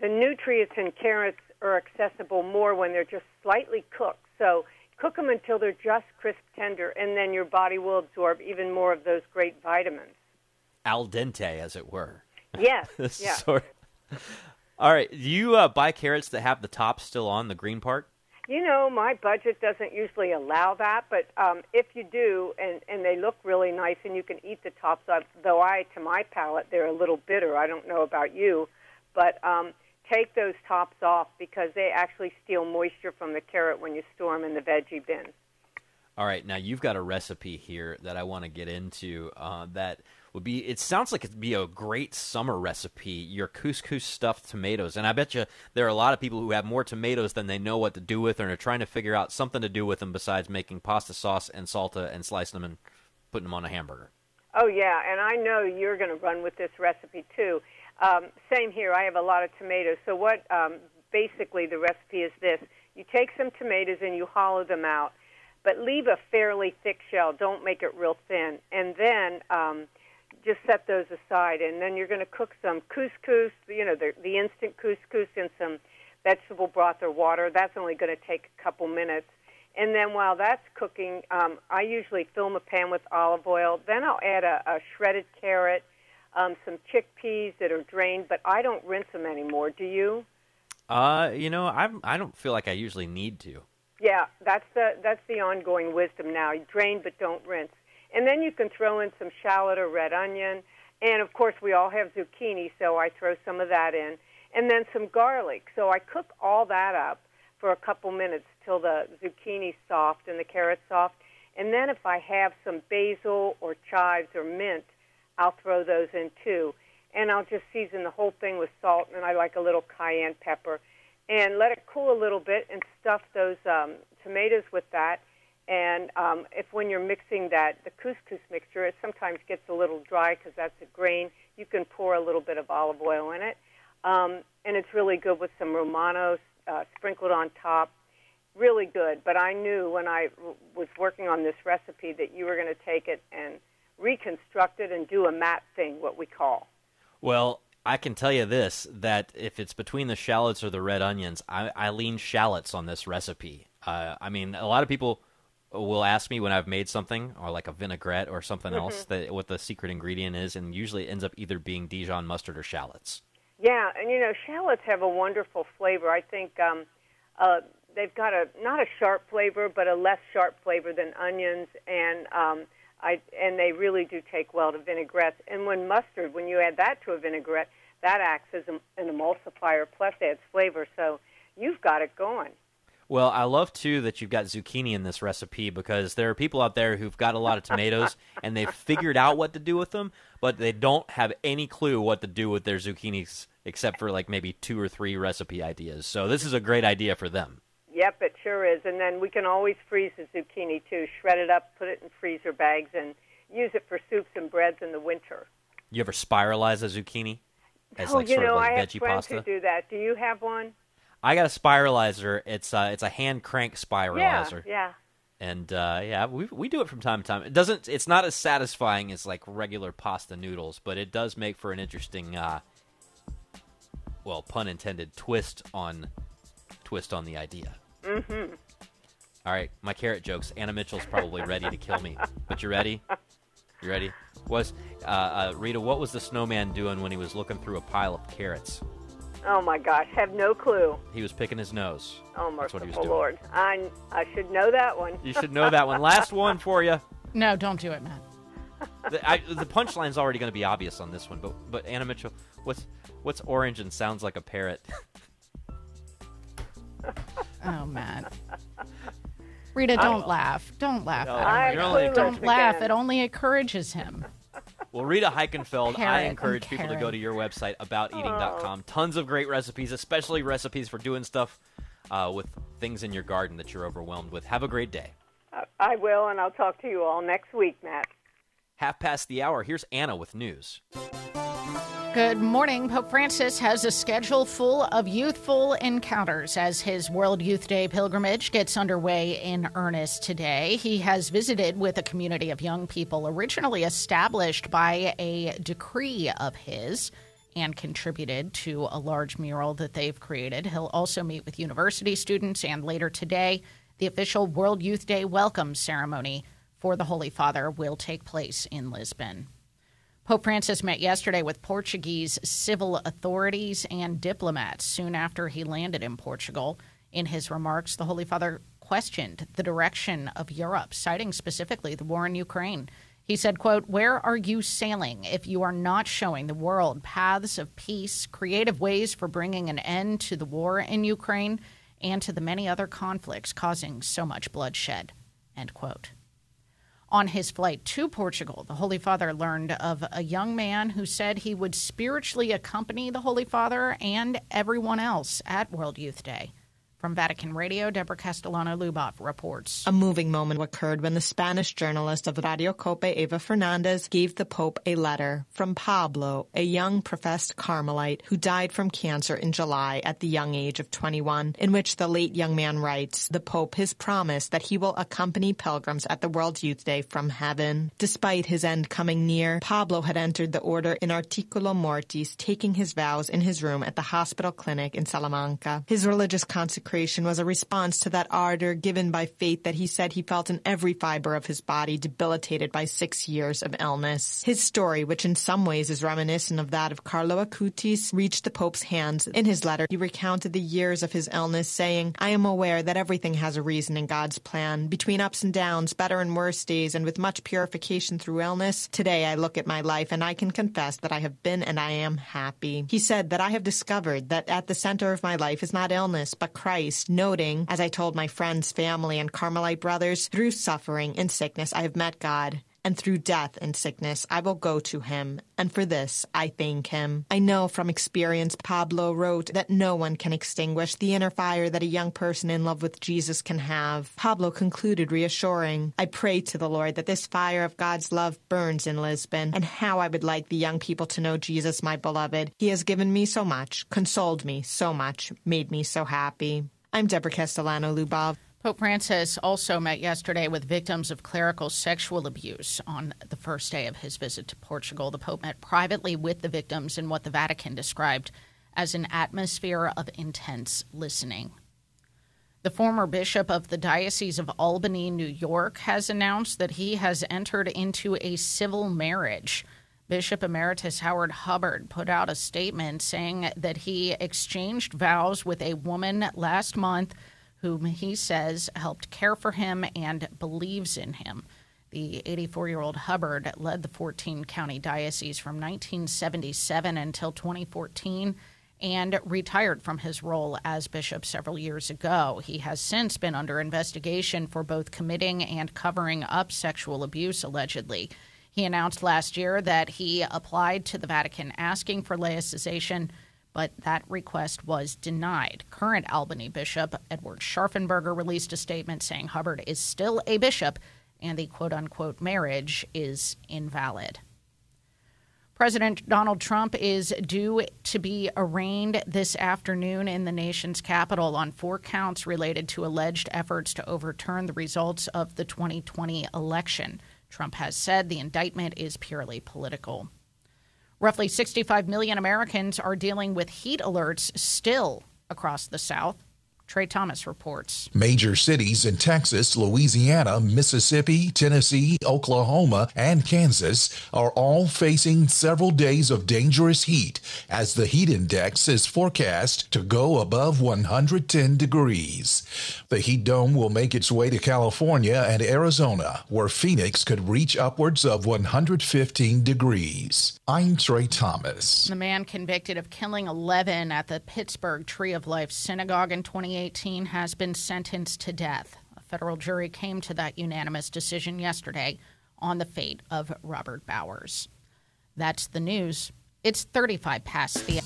the nutrients in carrots are accessible more when they're just slightly cooked. So cook them until they're just crisp tender, and then your body will absorb even more of those great vitamins. Al dente, as it were. Yes. yeah. Sort All right. Do you uh, buy carrots that have the top still on, the green part? You know, my budget doesn't usually allow that, but um, if you do, and, and they look really nice, and you can eat the tops though I, to my palate, they're a little bitter. I don't know about you, but um, take those tops off because they actually steal moisture from the carrot when you store them in the veggie bin. All right, now you've got a recipe here that I want to get into uh, that would be it sounds like it'd be a great summer recipe your couscous stuffed tomatoes. And i bet you there are a lot of people who have more tomatoes than they know what to do with and are trying to figure out something to do with them besides making pasta sauce and salsa and slicing them and putting them on a hamburger. Oh yeah and i know you're going to run with this recipe too um, same here i have a lot of tomatoes so what um, basically the recipe is this you take some tomatoes and you hollow them out but leave a fairly thick shell don't make it real thin and then um, just set those aside, and then you're going to cook some couscous, you know, the, the instant couscous in some vegetable broth or water. That's only going to take a couple minutes. And then while that's cooking, um, I usually fill a pan with olive oil. Then I'll add a, a shredded carrot, um, some chickpeas that are drained, but I don't rinse them anymore. Do you? Uh, you know, I'm. I don't feel like I usually need to. Yeah, that's the that's the ongoing wisdom now. You drain but don't rinse. And then you can throw in some shallot or red onion. And of course, we all have zucchini, so I throw some of that in. And then some garlic. So I cook all that up for a couple minutes till the zucchini's soft and the carrot's soft. And then if I have some basil or chives or mint, I'll throw those in too. And I'll just season the whole thing with salt, and I like a little cayenne pepper. And let it cool a little bit and stuff those um, tomatoes with that. And um, if when you're mixing that, the couscous mixture, it sometimes gets a little dry because that's a grain, you can pour a little bit of olive oil in it. Um, and it's really good with some Romano uh, sprinkled on top. Really good. But I knew when I w- was working on this recipe that you were going to take it and reconstruct it and do a Matt thing, what we call. Well, I can tell you this: that if it's between the shallots or the red onions, I, I lean shallots on this recipe. Uh, I mean, a lot of people will ask me when I've made something, or like a vinaigrette or something Mhm. else, that what the secret ingredient is, and usually it ends up either being Dijon mustard or shallots. Yeah, and you know, shallots have a wonderful flavor. I think um, uh, they've got a not a sharp flavor, but a less sharp flavor than onions, and um, I and they really do take well to vinaigrettes. And when mustard, when you add that to a vinaigrette, that acts as a, an emulsifier plus adds flavor. So you've got it going. Well, I love too that you've got zucchini in this recipe because there are people out there who've got a lot of tomatoes and they've figured out what to do with them, but they don't have any clue what to do with their zucchinis except for like maybe two or three recipe ideas. So this is a great idea for them. Yep, it sure is. And then we can always freeze the zucchini too. Shred it up, put it in freezer bags, and use it for soups and breads in the winter. You ever spiralize a zucchini as oh, like you sort know, of like I have friends pasta? who do that. Do you have one? I got a spiralizer. It's uh, it's a hand crank spiralizer. Yeah, yeah. And uh, yeah, we we do it from time to time. It doesn't. It's not as satisfying as like regular pasta noodles, but it does make for an interesting, uh, well, pun intended, twist on twist on the idea. Mm-hmm. All right, my carrot jokes. Anna Mitchell's probably ready to kill me, but you ready? You ready? Was uh, uh, Rita? What was the snowman doing when he was looking through a pile of carrots? Oh my gosh, have no clue. He was picking his nose. Oh That's what he was merciful doing. Lord, I I should know that one. You should know that one. Last one for you. No, don't do it, Matt. The, I, the punchline's already going to be obvious on this one, but but Anna Mitchell, what's what's orange and sounds like a parrot? Oh, Matt. Rita, don't laugh. Don't laugh. No, at him. only Don't encouraging laugh. It only encourages him. well, Rita Heikenfeld, I Parrot encourage and people to go to your website abouteating.com. Tons of great recipes, especially recipes for doing stuff uh, with things in your garden that you're overwhelmed with. Have a great day. I- I will, and I'll talk to you all next week, Matt. Half past the hour. Here's Anna with news. Good morning. Pope Francis has a schedule full of youthful encounters as his World Youth Day pilgrimage gets underway in earnest today. He has visited with a community of young people originally established by a decree of his and contributed to a large mural that they've created. He'll also meet with university students and later today, the official World Youth Day welcome ceremony for the Holy Father will take place in Lisbon. Pope Francis met yesterday with Portuguese civil authorities and diplomats soon after he landed in Portugal. In his remarks, the Holy Father questioned the direction of Europe, citing specifically the war in Ukraine. He said, quote, "Where are you sailing if you are not showing the world paths of peace, creative ways for bringing an end to the war in Ukraine and to the many other conflicts causing so much bloodshed?" End quote. On his flight to Portugal, the Holy Father learned of a young man who said he would spiritually accompany the Holy Father and everyone else at World Youth Day. From Vatican Radio, Deborah Castellano Lubov reports. A moving moment occurred when the Spanish journalist of Radio Cope, Eva Fernandez, gave the Pope a letter from Pablo, a young professed Carmelite who died from cancer in July at the young age of 21, in which the late young man writes the Pope his promise that he will accompany pilgrims at the World Youth Day from heaven. Despite his end coming near, Pablo had entered the order in articulo mortis, taking his vows in his room at the hospital clinic in Salamanca. His religious consecration was a response to that ardor given by faith that he said he felt in every fiber of his body debilitated by six years of illness. His story, which in some ways is reminiscent of that of Carlo Acutis, reached the Pope's hands. In his letter, he recounted the years of his illness, saying, I am aware that everything has a reason in God's plan. Between ups and downs, better and worse days, and with much purification through illness, today I look at my life and I can confess that I have been and I am happy. He said that I have discovered that at the center of my life is not illness, but Christ Christ, noting, as I told my friends, family, and Carmelite brothers, through suffering and sickness I have met God and through death and sickness I will go to him, and for this I thank him. I know from experience, Pablo wrote, that no one can extinguish the inner fire that a young person in love with Jesus can have. Pablo concluded reassuring, I pray to the Lord that this fire of God's love burns in Lisbon, and how I would like the young people to know Jesus, my beloved. He has given me so much, consoled me so much, made me so happy. I'm Deborah Castellano Lubov. Pope Francis also met yesterday with victims of clerical sexual abuse on the first day of his visit to Portugal. The Pope met privately with the victims in what the Vatican described as an atmosphere of intense listening. The former bishop of the Diocese of Albany, New York, has announced that he has entered into a civil marriage. Bishop Emeritus Howard Hubbard put out a statement saying that he exchanged vows with a woman last month whom he says helped care for him and believes in him. The 84 year old Hubbard led the 14 county diocese from 1977 until 2014 and retired from his role as bishop several years ago. He has since been under investigation for both committing and covering up sexual abuse, allegedly. He announced last year that he applied to the Vatican asking for laicization but that request was denied. Current Albany Bishop Edward Scharfenberger released a statement saying Hubbard is still a bishop and the quote unquote marriage is invalid. President Donald Trump is due to be arraigned this afternoon in the nation's capital on four counts related to alleged efforts to overturn the results of the 2020 election. Trump has said the indictment is purely political. Roughly 65 million Americans are dealing with heat alerts still across the South. Trey Thomas reports. Major cities in Texas, Louisiana, Mississippi, Tennessee, Oklahoma, and Kansas are all facing several days of dangerous heat as the heat index is forecast to go above 110 degrees. The heat dome will make its way to California and Arizona, where Phoenix could reach upwards of 115 degrees. I'm Trey Thomas. The man convicted of killing 11 at the Pittsburgh Tree of Life Synagogue in 2018 2018 has been sentenced to death. A federal jury came to that unanimous decision yesterday on the fate of Robert Bowers. That's the news. It's 35 past the. the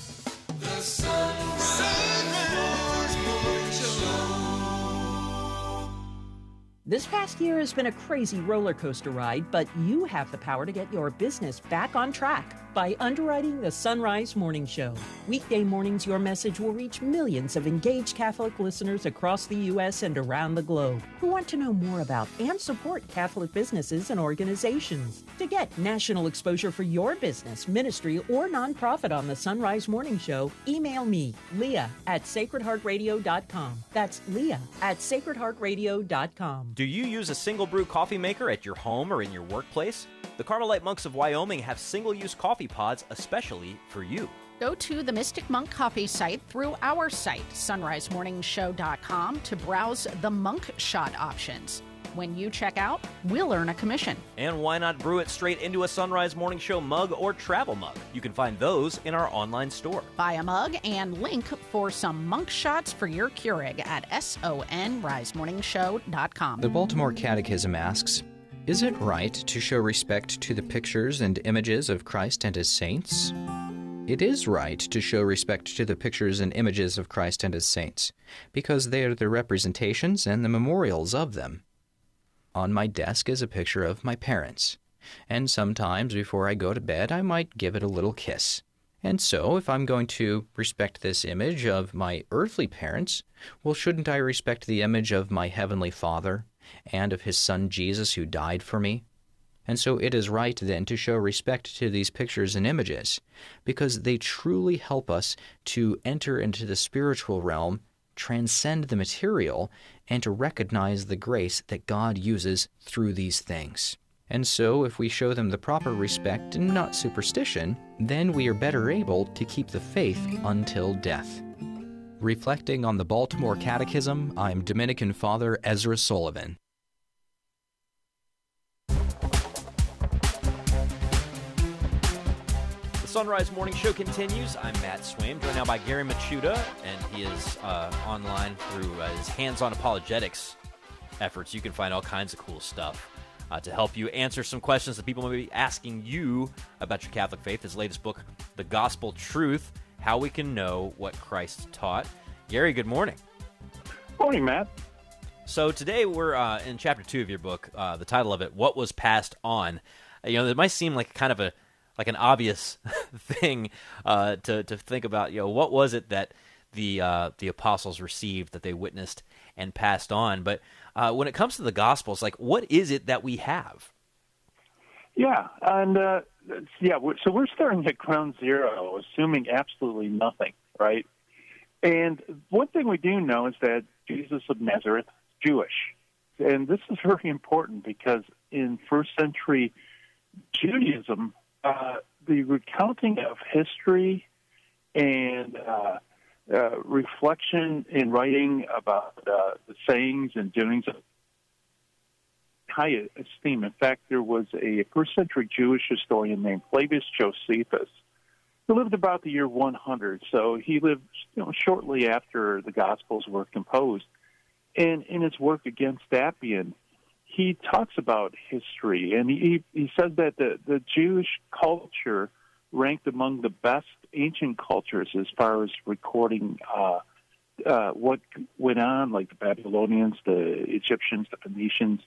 This past year has been a crazy roller coaster ride, but you have the power to get your business back on track by underwriting the Sonrise Morning Show. Weekday mornings, your message will reach millions of engaged Catholic listeners across the U.S. and around the globe who want to know more about and support Catholic businesses and organizations. To get national exposure for your business, ministry, or nonprofit on the Sonrise Morning Show, email me, Leah at sacredheartradio.com. That's Leah at sacredheartradio.com. Do you use a single brew coffee maker at your home or in your workplace? The Carmelite monks of Wyoming have single use coffee pods especially for you. Go to the Mystic Monk Coffee site through our site, sonrisemorningshow.com, to browse the monk shot options. When you check out, we'll earn a commission. And why not brew it straight into a Sonrise Morning Show mug or travel mug? You can find those in our online store. Buy a mug and link for some monk shots for your Keurig at sonrisemorningshow.com. The Baltimore Catechism asks Is it right to show respect to the pictures and images of Christ and his saints? It is right to show respect to the pictures and images of Christ and his saints, because they are the representations and the memorials of them. On my desk is a picture of my parents, and sometimes before I go to bed I might give it a little kiss. And so, if I'm going to respect this image of my earthly parents, well, shouldn't I respect the image of my Heavenly Father and of His Son Jesus who died for me? And so it is right then to show respect to these pictures and images, because they truly help us to enter into the spiritual realm, transcend the material, and to recognize the grace that God uses through these things. And so, if we show them the proper respect and not superstition, then we are better able to keep the faith until death. Reflecting on the Baltimore Catechism, I'm Dominican Father Ezra Sullivan. Sonrise Morning Show continues. I'm Matt Swaim, joined now by Gary Michuta, and he is uh, online through uh, his hands-on apologetics efforts. You can find all kinds of cool stuff uh, to help you answer some questions that people may be asking you about your Catholic faith. His latest book, The Gospel Truth: How We Can Know What Christ Taught. Gary, good morning. Morning, Matt. So today we're uh, in chapter two of your book. Uh, the title of it, "What Was Passed On." You know, it might seem like kind of a like an obvious thing uh, to to think about. You know, what was it that the uh, the apostles received that they witnessed and passed on? But uh, when it comes to the Gospels, like what is it that we have? Yeah, and uh, yeah, so we're starting at ground zero, assuming absolutely nothing, right? And one thing we do know is that Jesus of Nazareth is Jewish, and this is very important because in first century Judaism, uh, the recounting of history and uh, uh, reflection in writing about uh, the sayings and doings of high esteem. In fact, there was a first century Jewish historian named Flavius Josephus who lived about the year 100. So he lived you know, shortly after the Gospels were composed. And in his work against Apion, he talks about history, and he he says that the the Jewish culture ranked among the best ancient cultures as far as recording uh, uh, what went on, like the Babylonians, the Egyptians, the Phoenicians,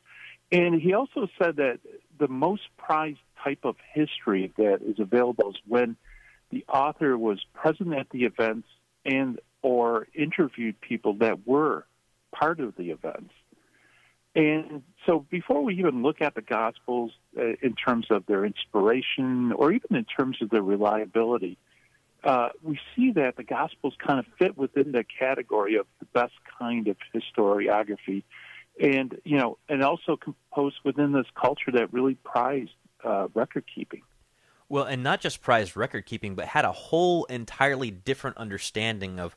and he also said that the most prized type of history that is available is when the author was present at the events and or interviewed people that were part of the events. And so before we even look at the Gospels uh, in terms of their inspiration or even in terms of their reliability, uh, we see that the Gospels kind of fit within the category of the best kind of historiography, and you know, and also composed within this culture that really prized uh, record keeping. Well, and not just prized record keeping, but had a whole entirely different understanding of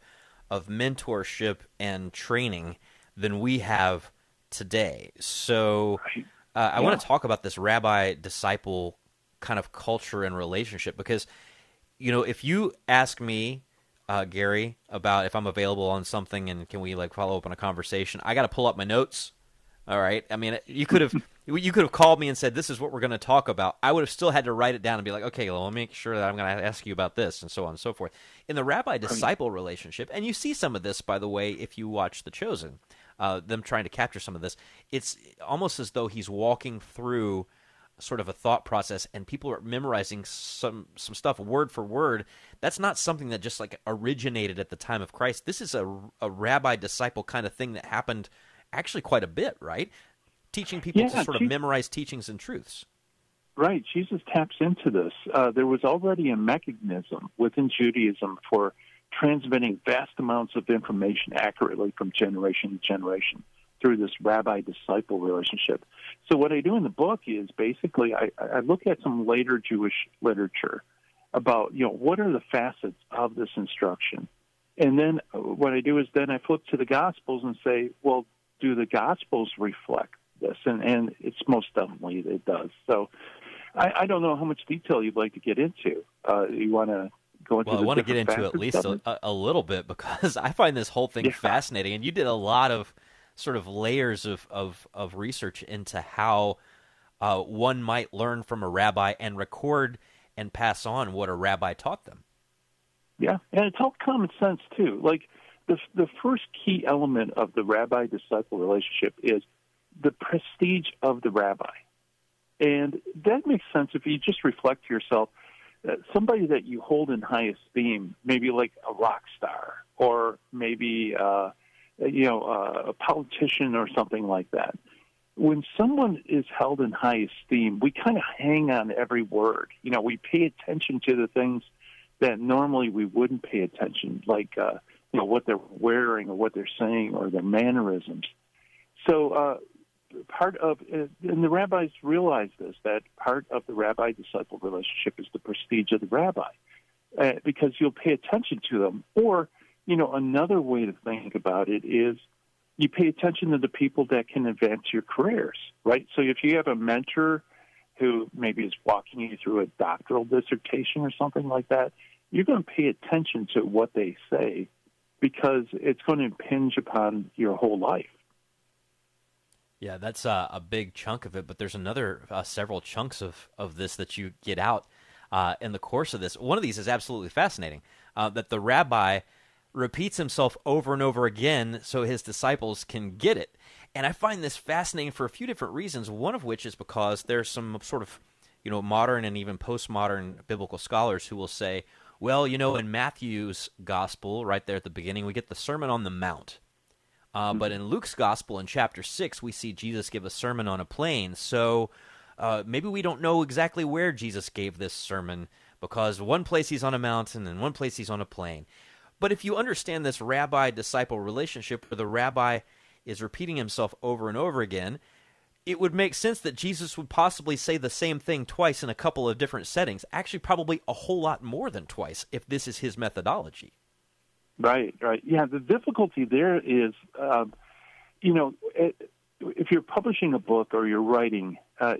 of mentorship and training than we have today. So uh, I yeah. want to talk about this rabbi disciple kind of culture and relationship because, you know, if you ask me, uh, Gary, about if I'm available on something and can we like follow up on a conversation, I got to pull up my notes. All right. I mean, you could have you could have called me and said this is what we're going to talk about. I would have still had to write it down and be like, okay, well, let me make sure that I'm going to ask you about this and so on and so forth. In the rabbi disciple relationship, and you see some of this, by the way, if you watch The Chosen uh, them trying to capture some of this. It's almost as though he's walking through sort of a thought process and people are memorizing some some stuff word for word. That's not something that just like originated at the time of Christ. This is a, a rabbi disciple kind of thing that happened actually quite a bit right? Teaching people yeah, to sort of memorize teachings and truths. Right jesus taps into this. Uh, there was already a mechanism within judaism for transmitting vast amounts of information accurately from generation to generation through this rabbi disciple relationship. So, what I do in the book is basically I, I look at some later Jewish literature about, you know, what are the facets of this instruction. And then what I do is then I flip to the Gospels and say, well, do the Gospels reflect this? And, and it's most definitely it does. So, I, I don't know how much detail you'd like to get into. Uh, you want to go into well, I want to get into at least a, a, little bit because I find this whole thing yeah. fascinating, and you did a lot of sort of layers of of, of research into how uh, one might learn from a rabbi and record and pass on what a rabbi taught them. Yeah, and it's all common sense too. Like the the first key element of the rabbi disciple relationship is the prestige of the rabbi. And that makes sense if you just reflect to yourself somebody that you hold in high esteem, maybe like a rock star or maybe uh, you know uh, a politician or something like that. When someone is held in high esteem, we kind of hang on every word. You know, we pay attention to the things that normally we wouldn't pay attention, like uh, you know what they're wearing or what they're saying or their mannerisms. So uh, part of, uh, and the rabbis realize this, that part of the rabbi disciple relationship is the prestige of the rabbi, uh, because you'll pay attention to them. Or, you know, another way to think about it is you pay attention to the people that can advance your careers, right? So if you have a mentor who maybe is walking you through a doctoral dissertation or something like that, you're going to pay attention to what they say because it's going to impinge upon your whole life. Yeah, that's uh, a big chunk of it, but there's another uh, several chunks of, of this that you get out uh, in the course of this. One of these is absolutely fascinating uh, that the rabbi repeats himself over and over again so his disciples can get it. And I find this fascinating for a few different reasons, one of which is because there's some sort of you know modern and even postmodern biblical scholars who will say, well, you know, in Matthew's gospel, right there at the beginning, we get the Sermon on the Mount. Uh, but in Luke's gospel, in chapter 6, we see Jesus give a sermon on a plain. So uh, maybe we don't know exactly where Jesus gave this sermon because one place he's on a mountain and one place he's on a plain. But if you understand this rabbi disciple relationship where the rabbi is repeating himself over and over again, it would make sense that Jesus would possibly say the same thing twice in a couple of different settings. Actually, probably a whole lot more than twice if this is his methodology. Right, right. Yeah, the difficulty there is, um, you know, if you're publishing a book or you're writing, uh,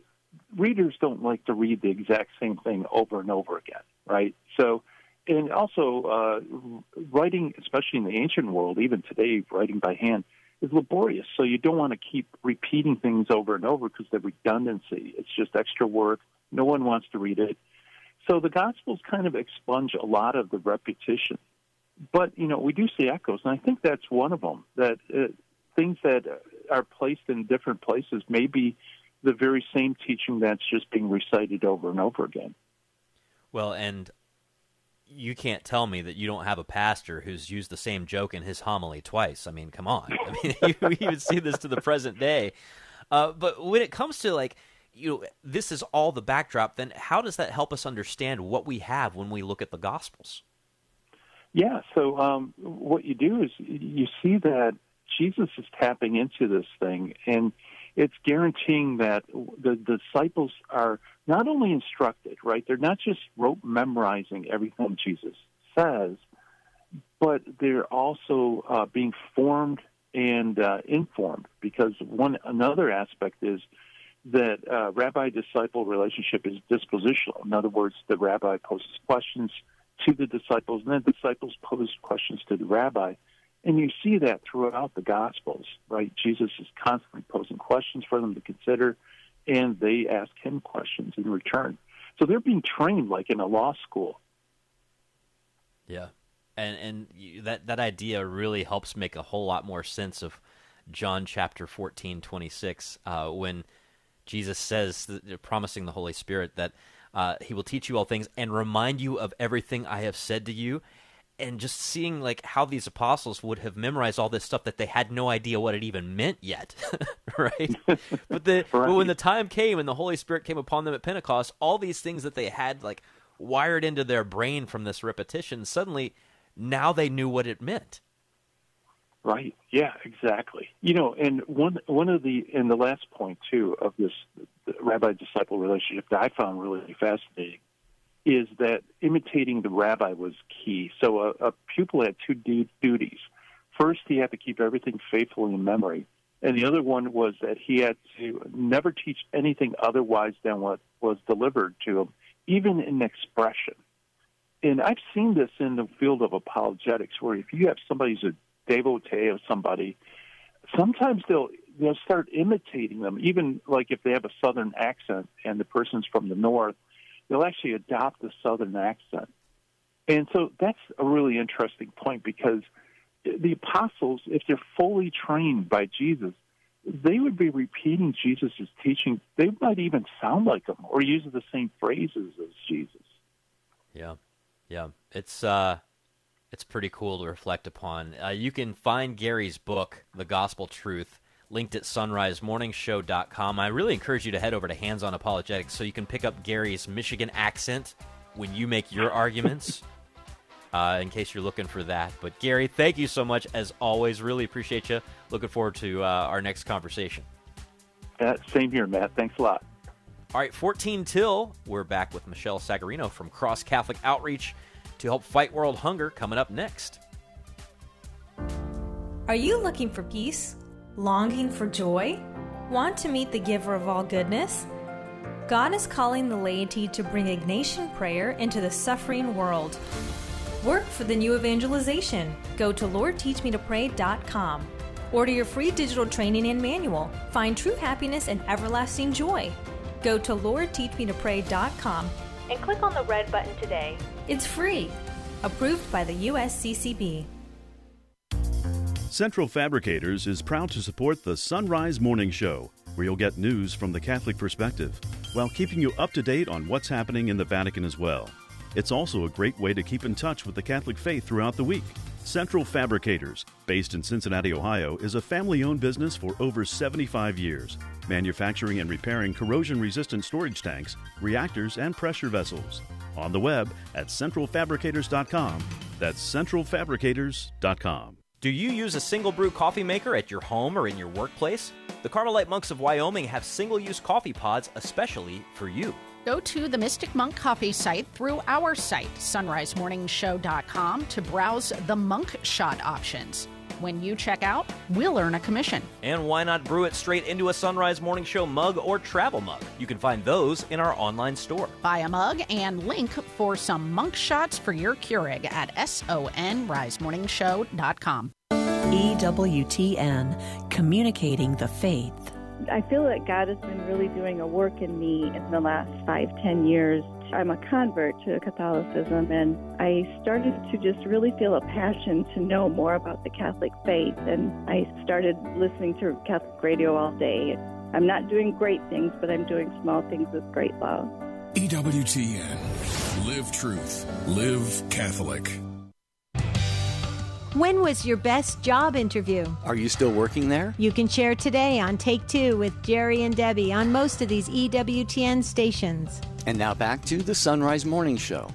readers don't like to read the exact same thing over and over again, right? So, and also, uh, writing, especially in the ancient world, even today, writing by hand is laborious. So you don't want to keep repeating things over and over because the redundancy. It's just extra work. No one wants to read it. So the Gospels kind of expunge a lot of the repetition but you know we do see echoes, and I think that's one of them. That uh, things that are placed in different places may be the very same teaching that's just being recited over and over again. Well, and you can't tell me that you don't have a pastor who's used the same joke in his homily twice. I mean, come on. I mean, you even see this to the present day. Uh, but when it comes to like, you know, this is all the backdrop. Then how does that help us understand what we have when we look at the Gospels? Yeah. So um, what you do is you see that Jesus is tapping into this thing, and it's guaranteeing that the disciples are not only instructed, right? They're not just rote memorizing everything Jesus says, but they're also uh, being formed and uh, informed. Because one another aspect is that uh, rabbi-disciple relationship is dispositional. In other words, the rabbi poses questions to the disciples, and the disciples posed questions to the rabbi. And you see that throughout the Gospels, right? Jesus is constantly posing questions for them to consider, and they ask him questions in return. So they're being trained like in a law school. Yeah, and and that that idea really helps make a whole lot more sense of John chapter fourteen twenty six uh, when Jesus says, promising the Holy Spirit that uh, he will teach you all things and remind you of everything I have said to you. And just seeing like how these apostles would have memorized all this stuff that they had no idea what it even meant yet, right? but the right. but when the time came and the Holy Spirit came upon them at Pentecost, all these things that they had like wired into their brain from this repetition, suddenly now they knew what it meant. Right. Yeah. Exactly. You know, and one one of the and the last point too of this rabbi disciple relationship that I found really fascinating is that imitating the rabbi was key. So a, a pupil had two du- duties. First, he had to keep everything faithfully in memory, and the other one was that he had to never teach anything otherwise than what was delivered to him, even in expression. And I've seen this in the field of apologetics, where if you have somebody who's a devotee of somebody, sometimes they'll they'll start imitating them. Even like if they have a southern accent and the person's from the north, they'll actually adopt the southern accent. And so that's a really interesting point because the apostles, if they're fully trained by Jesus, they would be repeating Jesus' teaching. They might even sound like him or use the same phrases as Jesus. Yeah, yeah, it's uh, it's pretty cool to reflect upon. Uh, you can find Gary's book, The Gospel Truth, linked at sonrisemorningshow.com. I really encourage you to head over to Hands on Apologetics so you can pick up Gary's Michigan accent when you make your arguments. Uh, in case you're looking for that. But Gary, thank you so much as always. Really appreciate you. Looking forward to uh, our next conversation. Uh, same here, Matt. Thanks a lot. All right, 14 till. We're back with Michelle Sagarino from Cross Catholic Outreach to help fight world hunger coming up next. Are you looking for peace? Longing for joy? Want to meet the giver of all goodness? God is calling the laity to bring Ignatian prayer into the suffering world. Work for the new evangelization. Go to LordTeachMeToPray.com. Order your free digital training and manual. Find true happiness and everlasting joy. Go to LordTeachMeToPray.com and click on the red button today. It's free. Approved by the USCCB. Central Fabricators is proud to support the Sonrise Morning Show, where you'll get news from the Catholic perspective, while keeping you up to date on what's happening in the Vatican as well. It's also a great way to keep in touch with the Catholic faith throughout the week. Central Fabricators, based in Cincinnati, Ohio, is a family owned business for over 75 years, manufacturing and repairing corrosion resistant storage tanks, reactors, and pressure vessels. On the web at centralfabricators.com. That's centralfabricators.com. Do you use a single brew coffee maker at your home or in your workplace? The Carmelite monks of Wyoming have single use coffee pods especially for you. Go to the Mystic Monk Coffee site through our site, sonrisemorningshow.com, to browse the monk shot options. When you check out, we'll earn a commission. And why not brew it straight into a Sonrise Morning Show mug or travel mug? You can find those in our online store. Buy a mug and link for some monk shots for your Keurig at sonrisemorningshow.com. EWTN, communicating the faith. I feel that God has been really doing a work in me in the last five, ten years. I'm a convert to Catholicism, and I started to just really feel a passion to know more about the Catholic faith. And I started listening to Catholic radio all day. I'm not doing great things, but I'm doing small things with great love. EWTN. Live truth. Live Catholic. When was your best job interview? Are you still working there? You can share today on Take Two with Jerry and Debbie on most of these EWTN stations. And now back to the Sonrise Morning Show.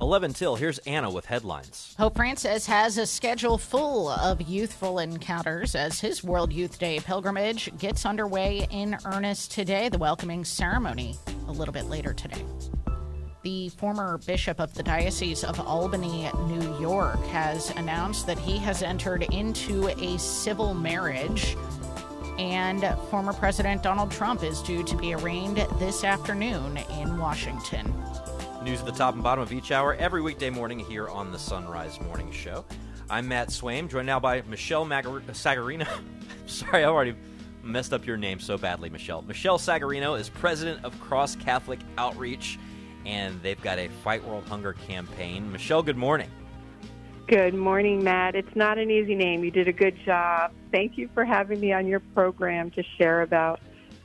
Eleven till. Here's Anna with headlines. Pope Francis has a schedule full of youthful encounters as his World Youth Day pilgrimage gets underway in earnest today. The welcoming ceremony a little bit later today. The former bishop of the Diocese of Albany, New York, has announced that he has entered into a civil marriage. And former President Donald Trump is due to be arraigned this afternoon in Washington. News at the top and bottom of each hour every weekday morning here on the Sonrise Morning Show. I'm Matt Swaim, joined now by Michelle Magar- Sagarino. Sorry, I already messed up your name so badly, Michelle. Michelle Sagarino is president of Cross Catholic Outreach, and they've got a Fight World Hunger campaign. Michelle, good morning. Good morning, Matt. It's not an easy name. You did a good job. Thank you for having me on your program to share about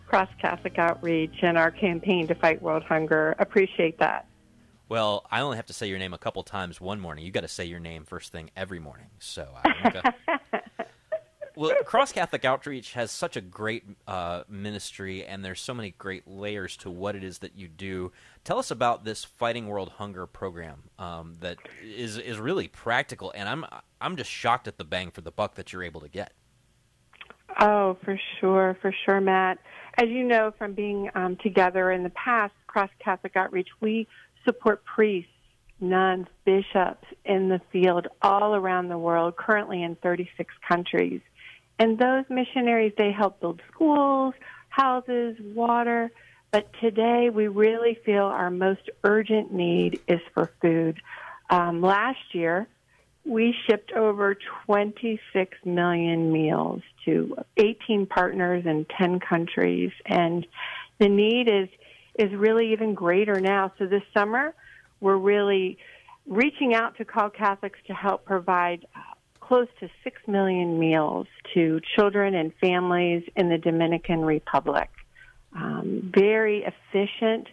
Cross Catholic Outreach and our campaign to fight world hunger. Appreciate that. Well, I only have to say your name a couple times one morning. You got to say your name first thing every morning. So, I'm well, Cross Catholic Outreach has such a great uh, ministry, and there's so many great layers to what it is that you do. Tell us about this Fighting World Hunger program um, that is is really practical, and I'm I'm just shocked at the bang for the buck that you're able to get. Oh, for sure, for sure, Matt. As you know from being um, together in the past, Cross Catholic Outreach, we support priests, nuns, bishops in the field all around the world, currently in 36 countries. And those missionaries, they help build schools, houses, water. But today, we really feel our most urgent need is for food. Um, last year, we shipped over 26 million meals to 18 partners in 10 countries, and the need is is really even greater now. So this summer, we're really reaching out to call Catholics to help provide uh, close to 6 million meals to children and families in the Dominican Republic. Um, very efficient.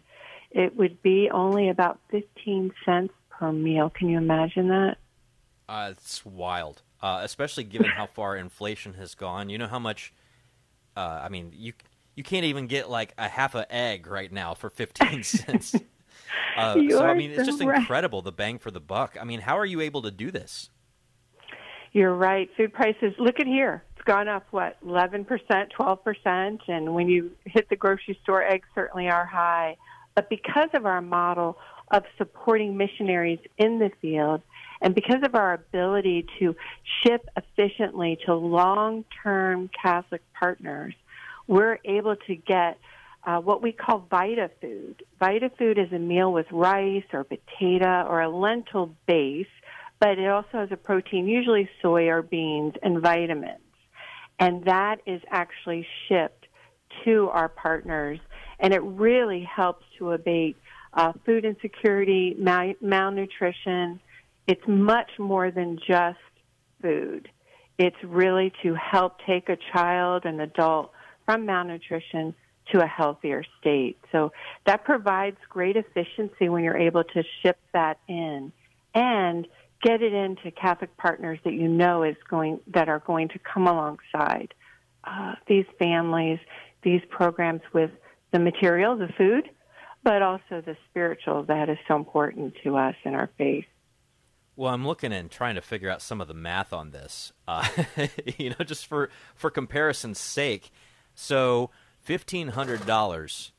It would be only about 15 cents per meal. Can you imagine that? Uh, it's wild, uh, especially given how far inflation has gone. You know how much. Uh, I mean, you you can't even get like a half a egg right now for fifteen cents. Uh, so I mean, it's just right. incredible the bang for the buck. I mean, how are you able to do this? You're right. Food prices, look at here. Gone up, what, 11%, 12%. And when you hit the grocery store, eggs certainly are high. But because of our model of supporting missionaries in the field And because of our ability to ship efficiently to long-term Catholic partners, we're able to get uh, what we call Vita Food. Vita Food is a meal with rice or potato or a lentil base, but it also has a protein, usually soy or beans, and vitamins. And that is actually shipped to our partners, and it really helps to abate uh, food insecurity, mal- malnutrition. It's much more than just food. It's really to help take a child and adult from malnutrition to a healthier state. So that provides great efficiency when you're able to ship that in and get it into Catholic partners that you know is going that are going to come alongside uh, these families, these programs with the material, the food, but also the spiritual that is so important to us in our faith. Well, I'm looking and trying to figure out some of the math on this, uh, you know, just for for comparison's sake. So, fifteen hundred dollars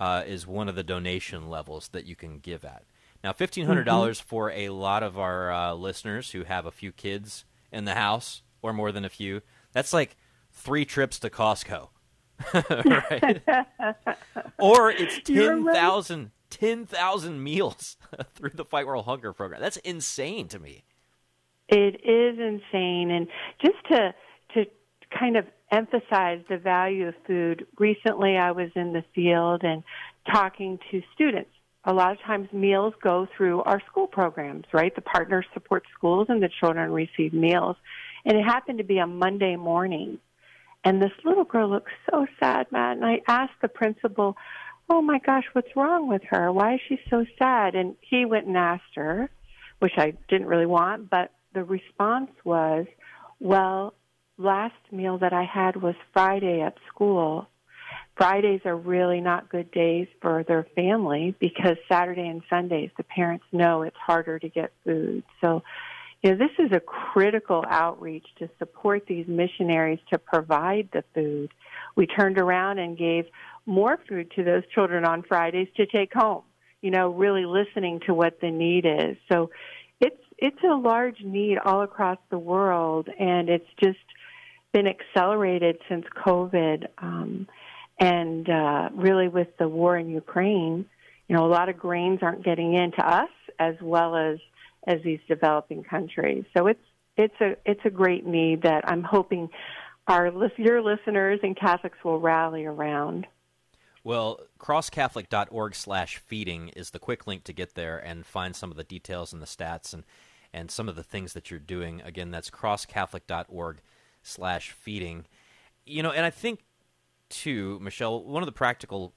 uh, is one of the donation levels that you can give at. Now, fifteen hundred dollars mm-hmm. for a lot of our uh, listeners who have a few kids in the house or more than a few. That's like three trips to Costco, right? or it's ten thousand 10,000 meals through the Fight World Hunger program. That's insane to me. It is insane. And just to, to kind of emphasize the value of food, recently I was in the field and talking to students. A lot of times meals go through our school programs, right? The partners support schools and the children receive meals. And it happened to be a Monday morning. And this little girl looked so sad, Matt. And I asked the principal, oh my gosh, what's wrong with her? Why is she so sad? And he went and asked her, which I didn't really want, but the response was, well, last meal that I had was Friday at school. Fridays are really not good days for their family because Saturday and Sundays the parents know it's harder to get food. So, you know, this is a critical outreach to support these missionaries to provide the food. We turned around and gave more food to those children on Fridays to take home. You know, really listening to what the need is. So it's it's a large need all across the world, and it's just been accelerated since COVID. Um, and uh, really, with the war in Ukraine, you know, a lot of grains aren't getting into us as well as as these developing countries. So it's it's a it's a great need that I'm hoping our your listeners and Catholics will rally around. Well, crosscatholic.org slash feeding is the quick link to get there and find some of the details and the stats and, and some of the things that you're doing. Again, that's crosscatholic.org slash feeding. You know, and I think, too, Michelle, one of the practical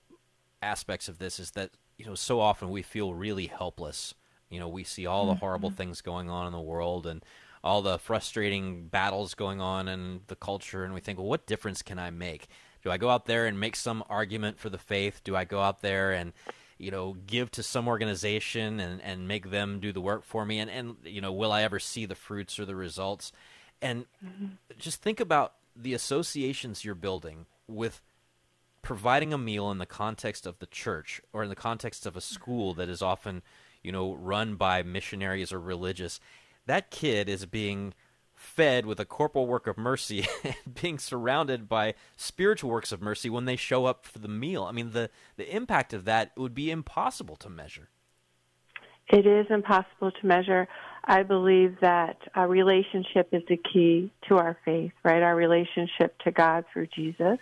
aspects of this is that, you know, so often we feel really helpless. You know, we see all the horrible mm-hmm. things going on in the world and all the frustrating battles going on in the culture, and we think, well, what difference can I make? Do I go out there and make some argument for the faith? Do I go out there and you know give to some organization and, and make them do the work for me? And and you know will I ever see the fruits or the results? And mm-hmm. just think about the associations you're building with providing a meal in the context of the church or in the context of a school that is often you know run by missionaries or religious that kid is being fed with a corporal work of mercy and being surrounded by spiritual works of mercy when they show up for the meal. I mean, the, the impact of that would be impossible to measure. It is impossible to measure. I believe that our relationship is the key to our faith, right? Our relationship to God through Jesus.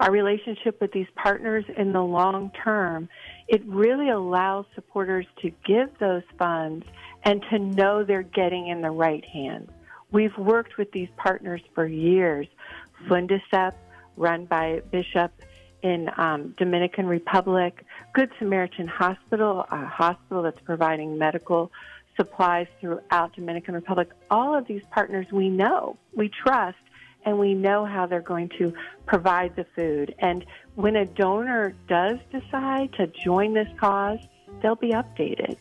Our relationship with these partners in the long term, it really allows supporters to give those funds and to know they're getting in the right hands. We've worked with these partners for years. Fundicep, run by Bishop in um, Dominican Republic, Good Samaritan Hospital, a hospital that's providing medical supplies throughout Dominican Republic. All of these partners we know, we trust, and we know how they're going to provide the food. And when a donor does decide to join this cause, they'll be updated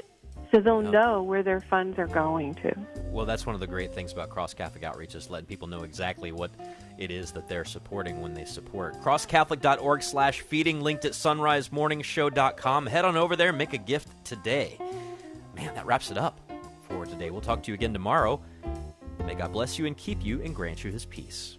so they'll know where their funds are going to. Well, that's one of the great things about Cross Catholic Outreach is letting people know exactly what it is that they're supporting when they support. CrossCatholic.org slash feeding, linked at sonrisemorningshow.com. Head on over there, make a gift today. Man, that wraps it up for today. today. We'll talk to you again tomorrow. May God bless you and keep you and grant you his peace.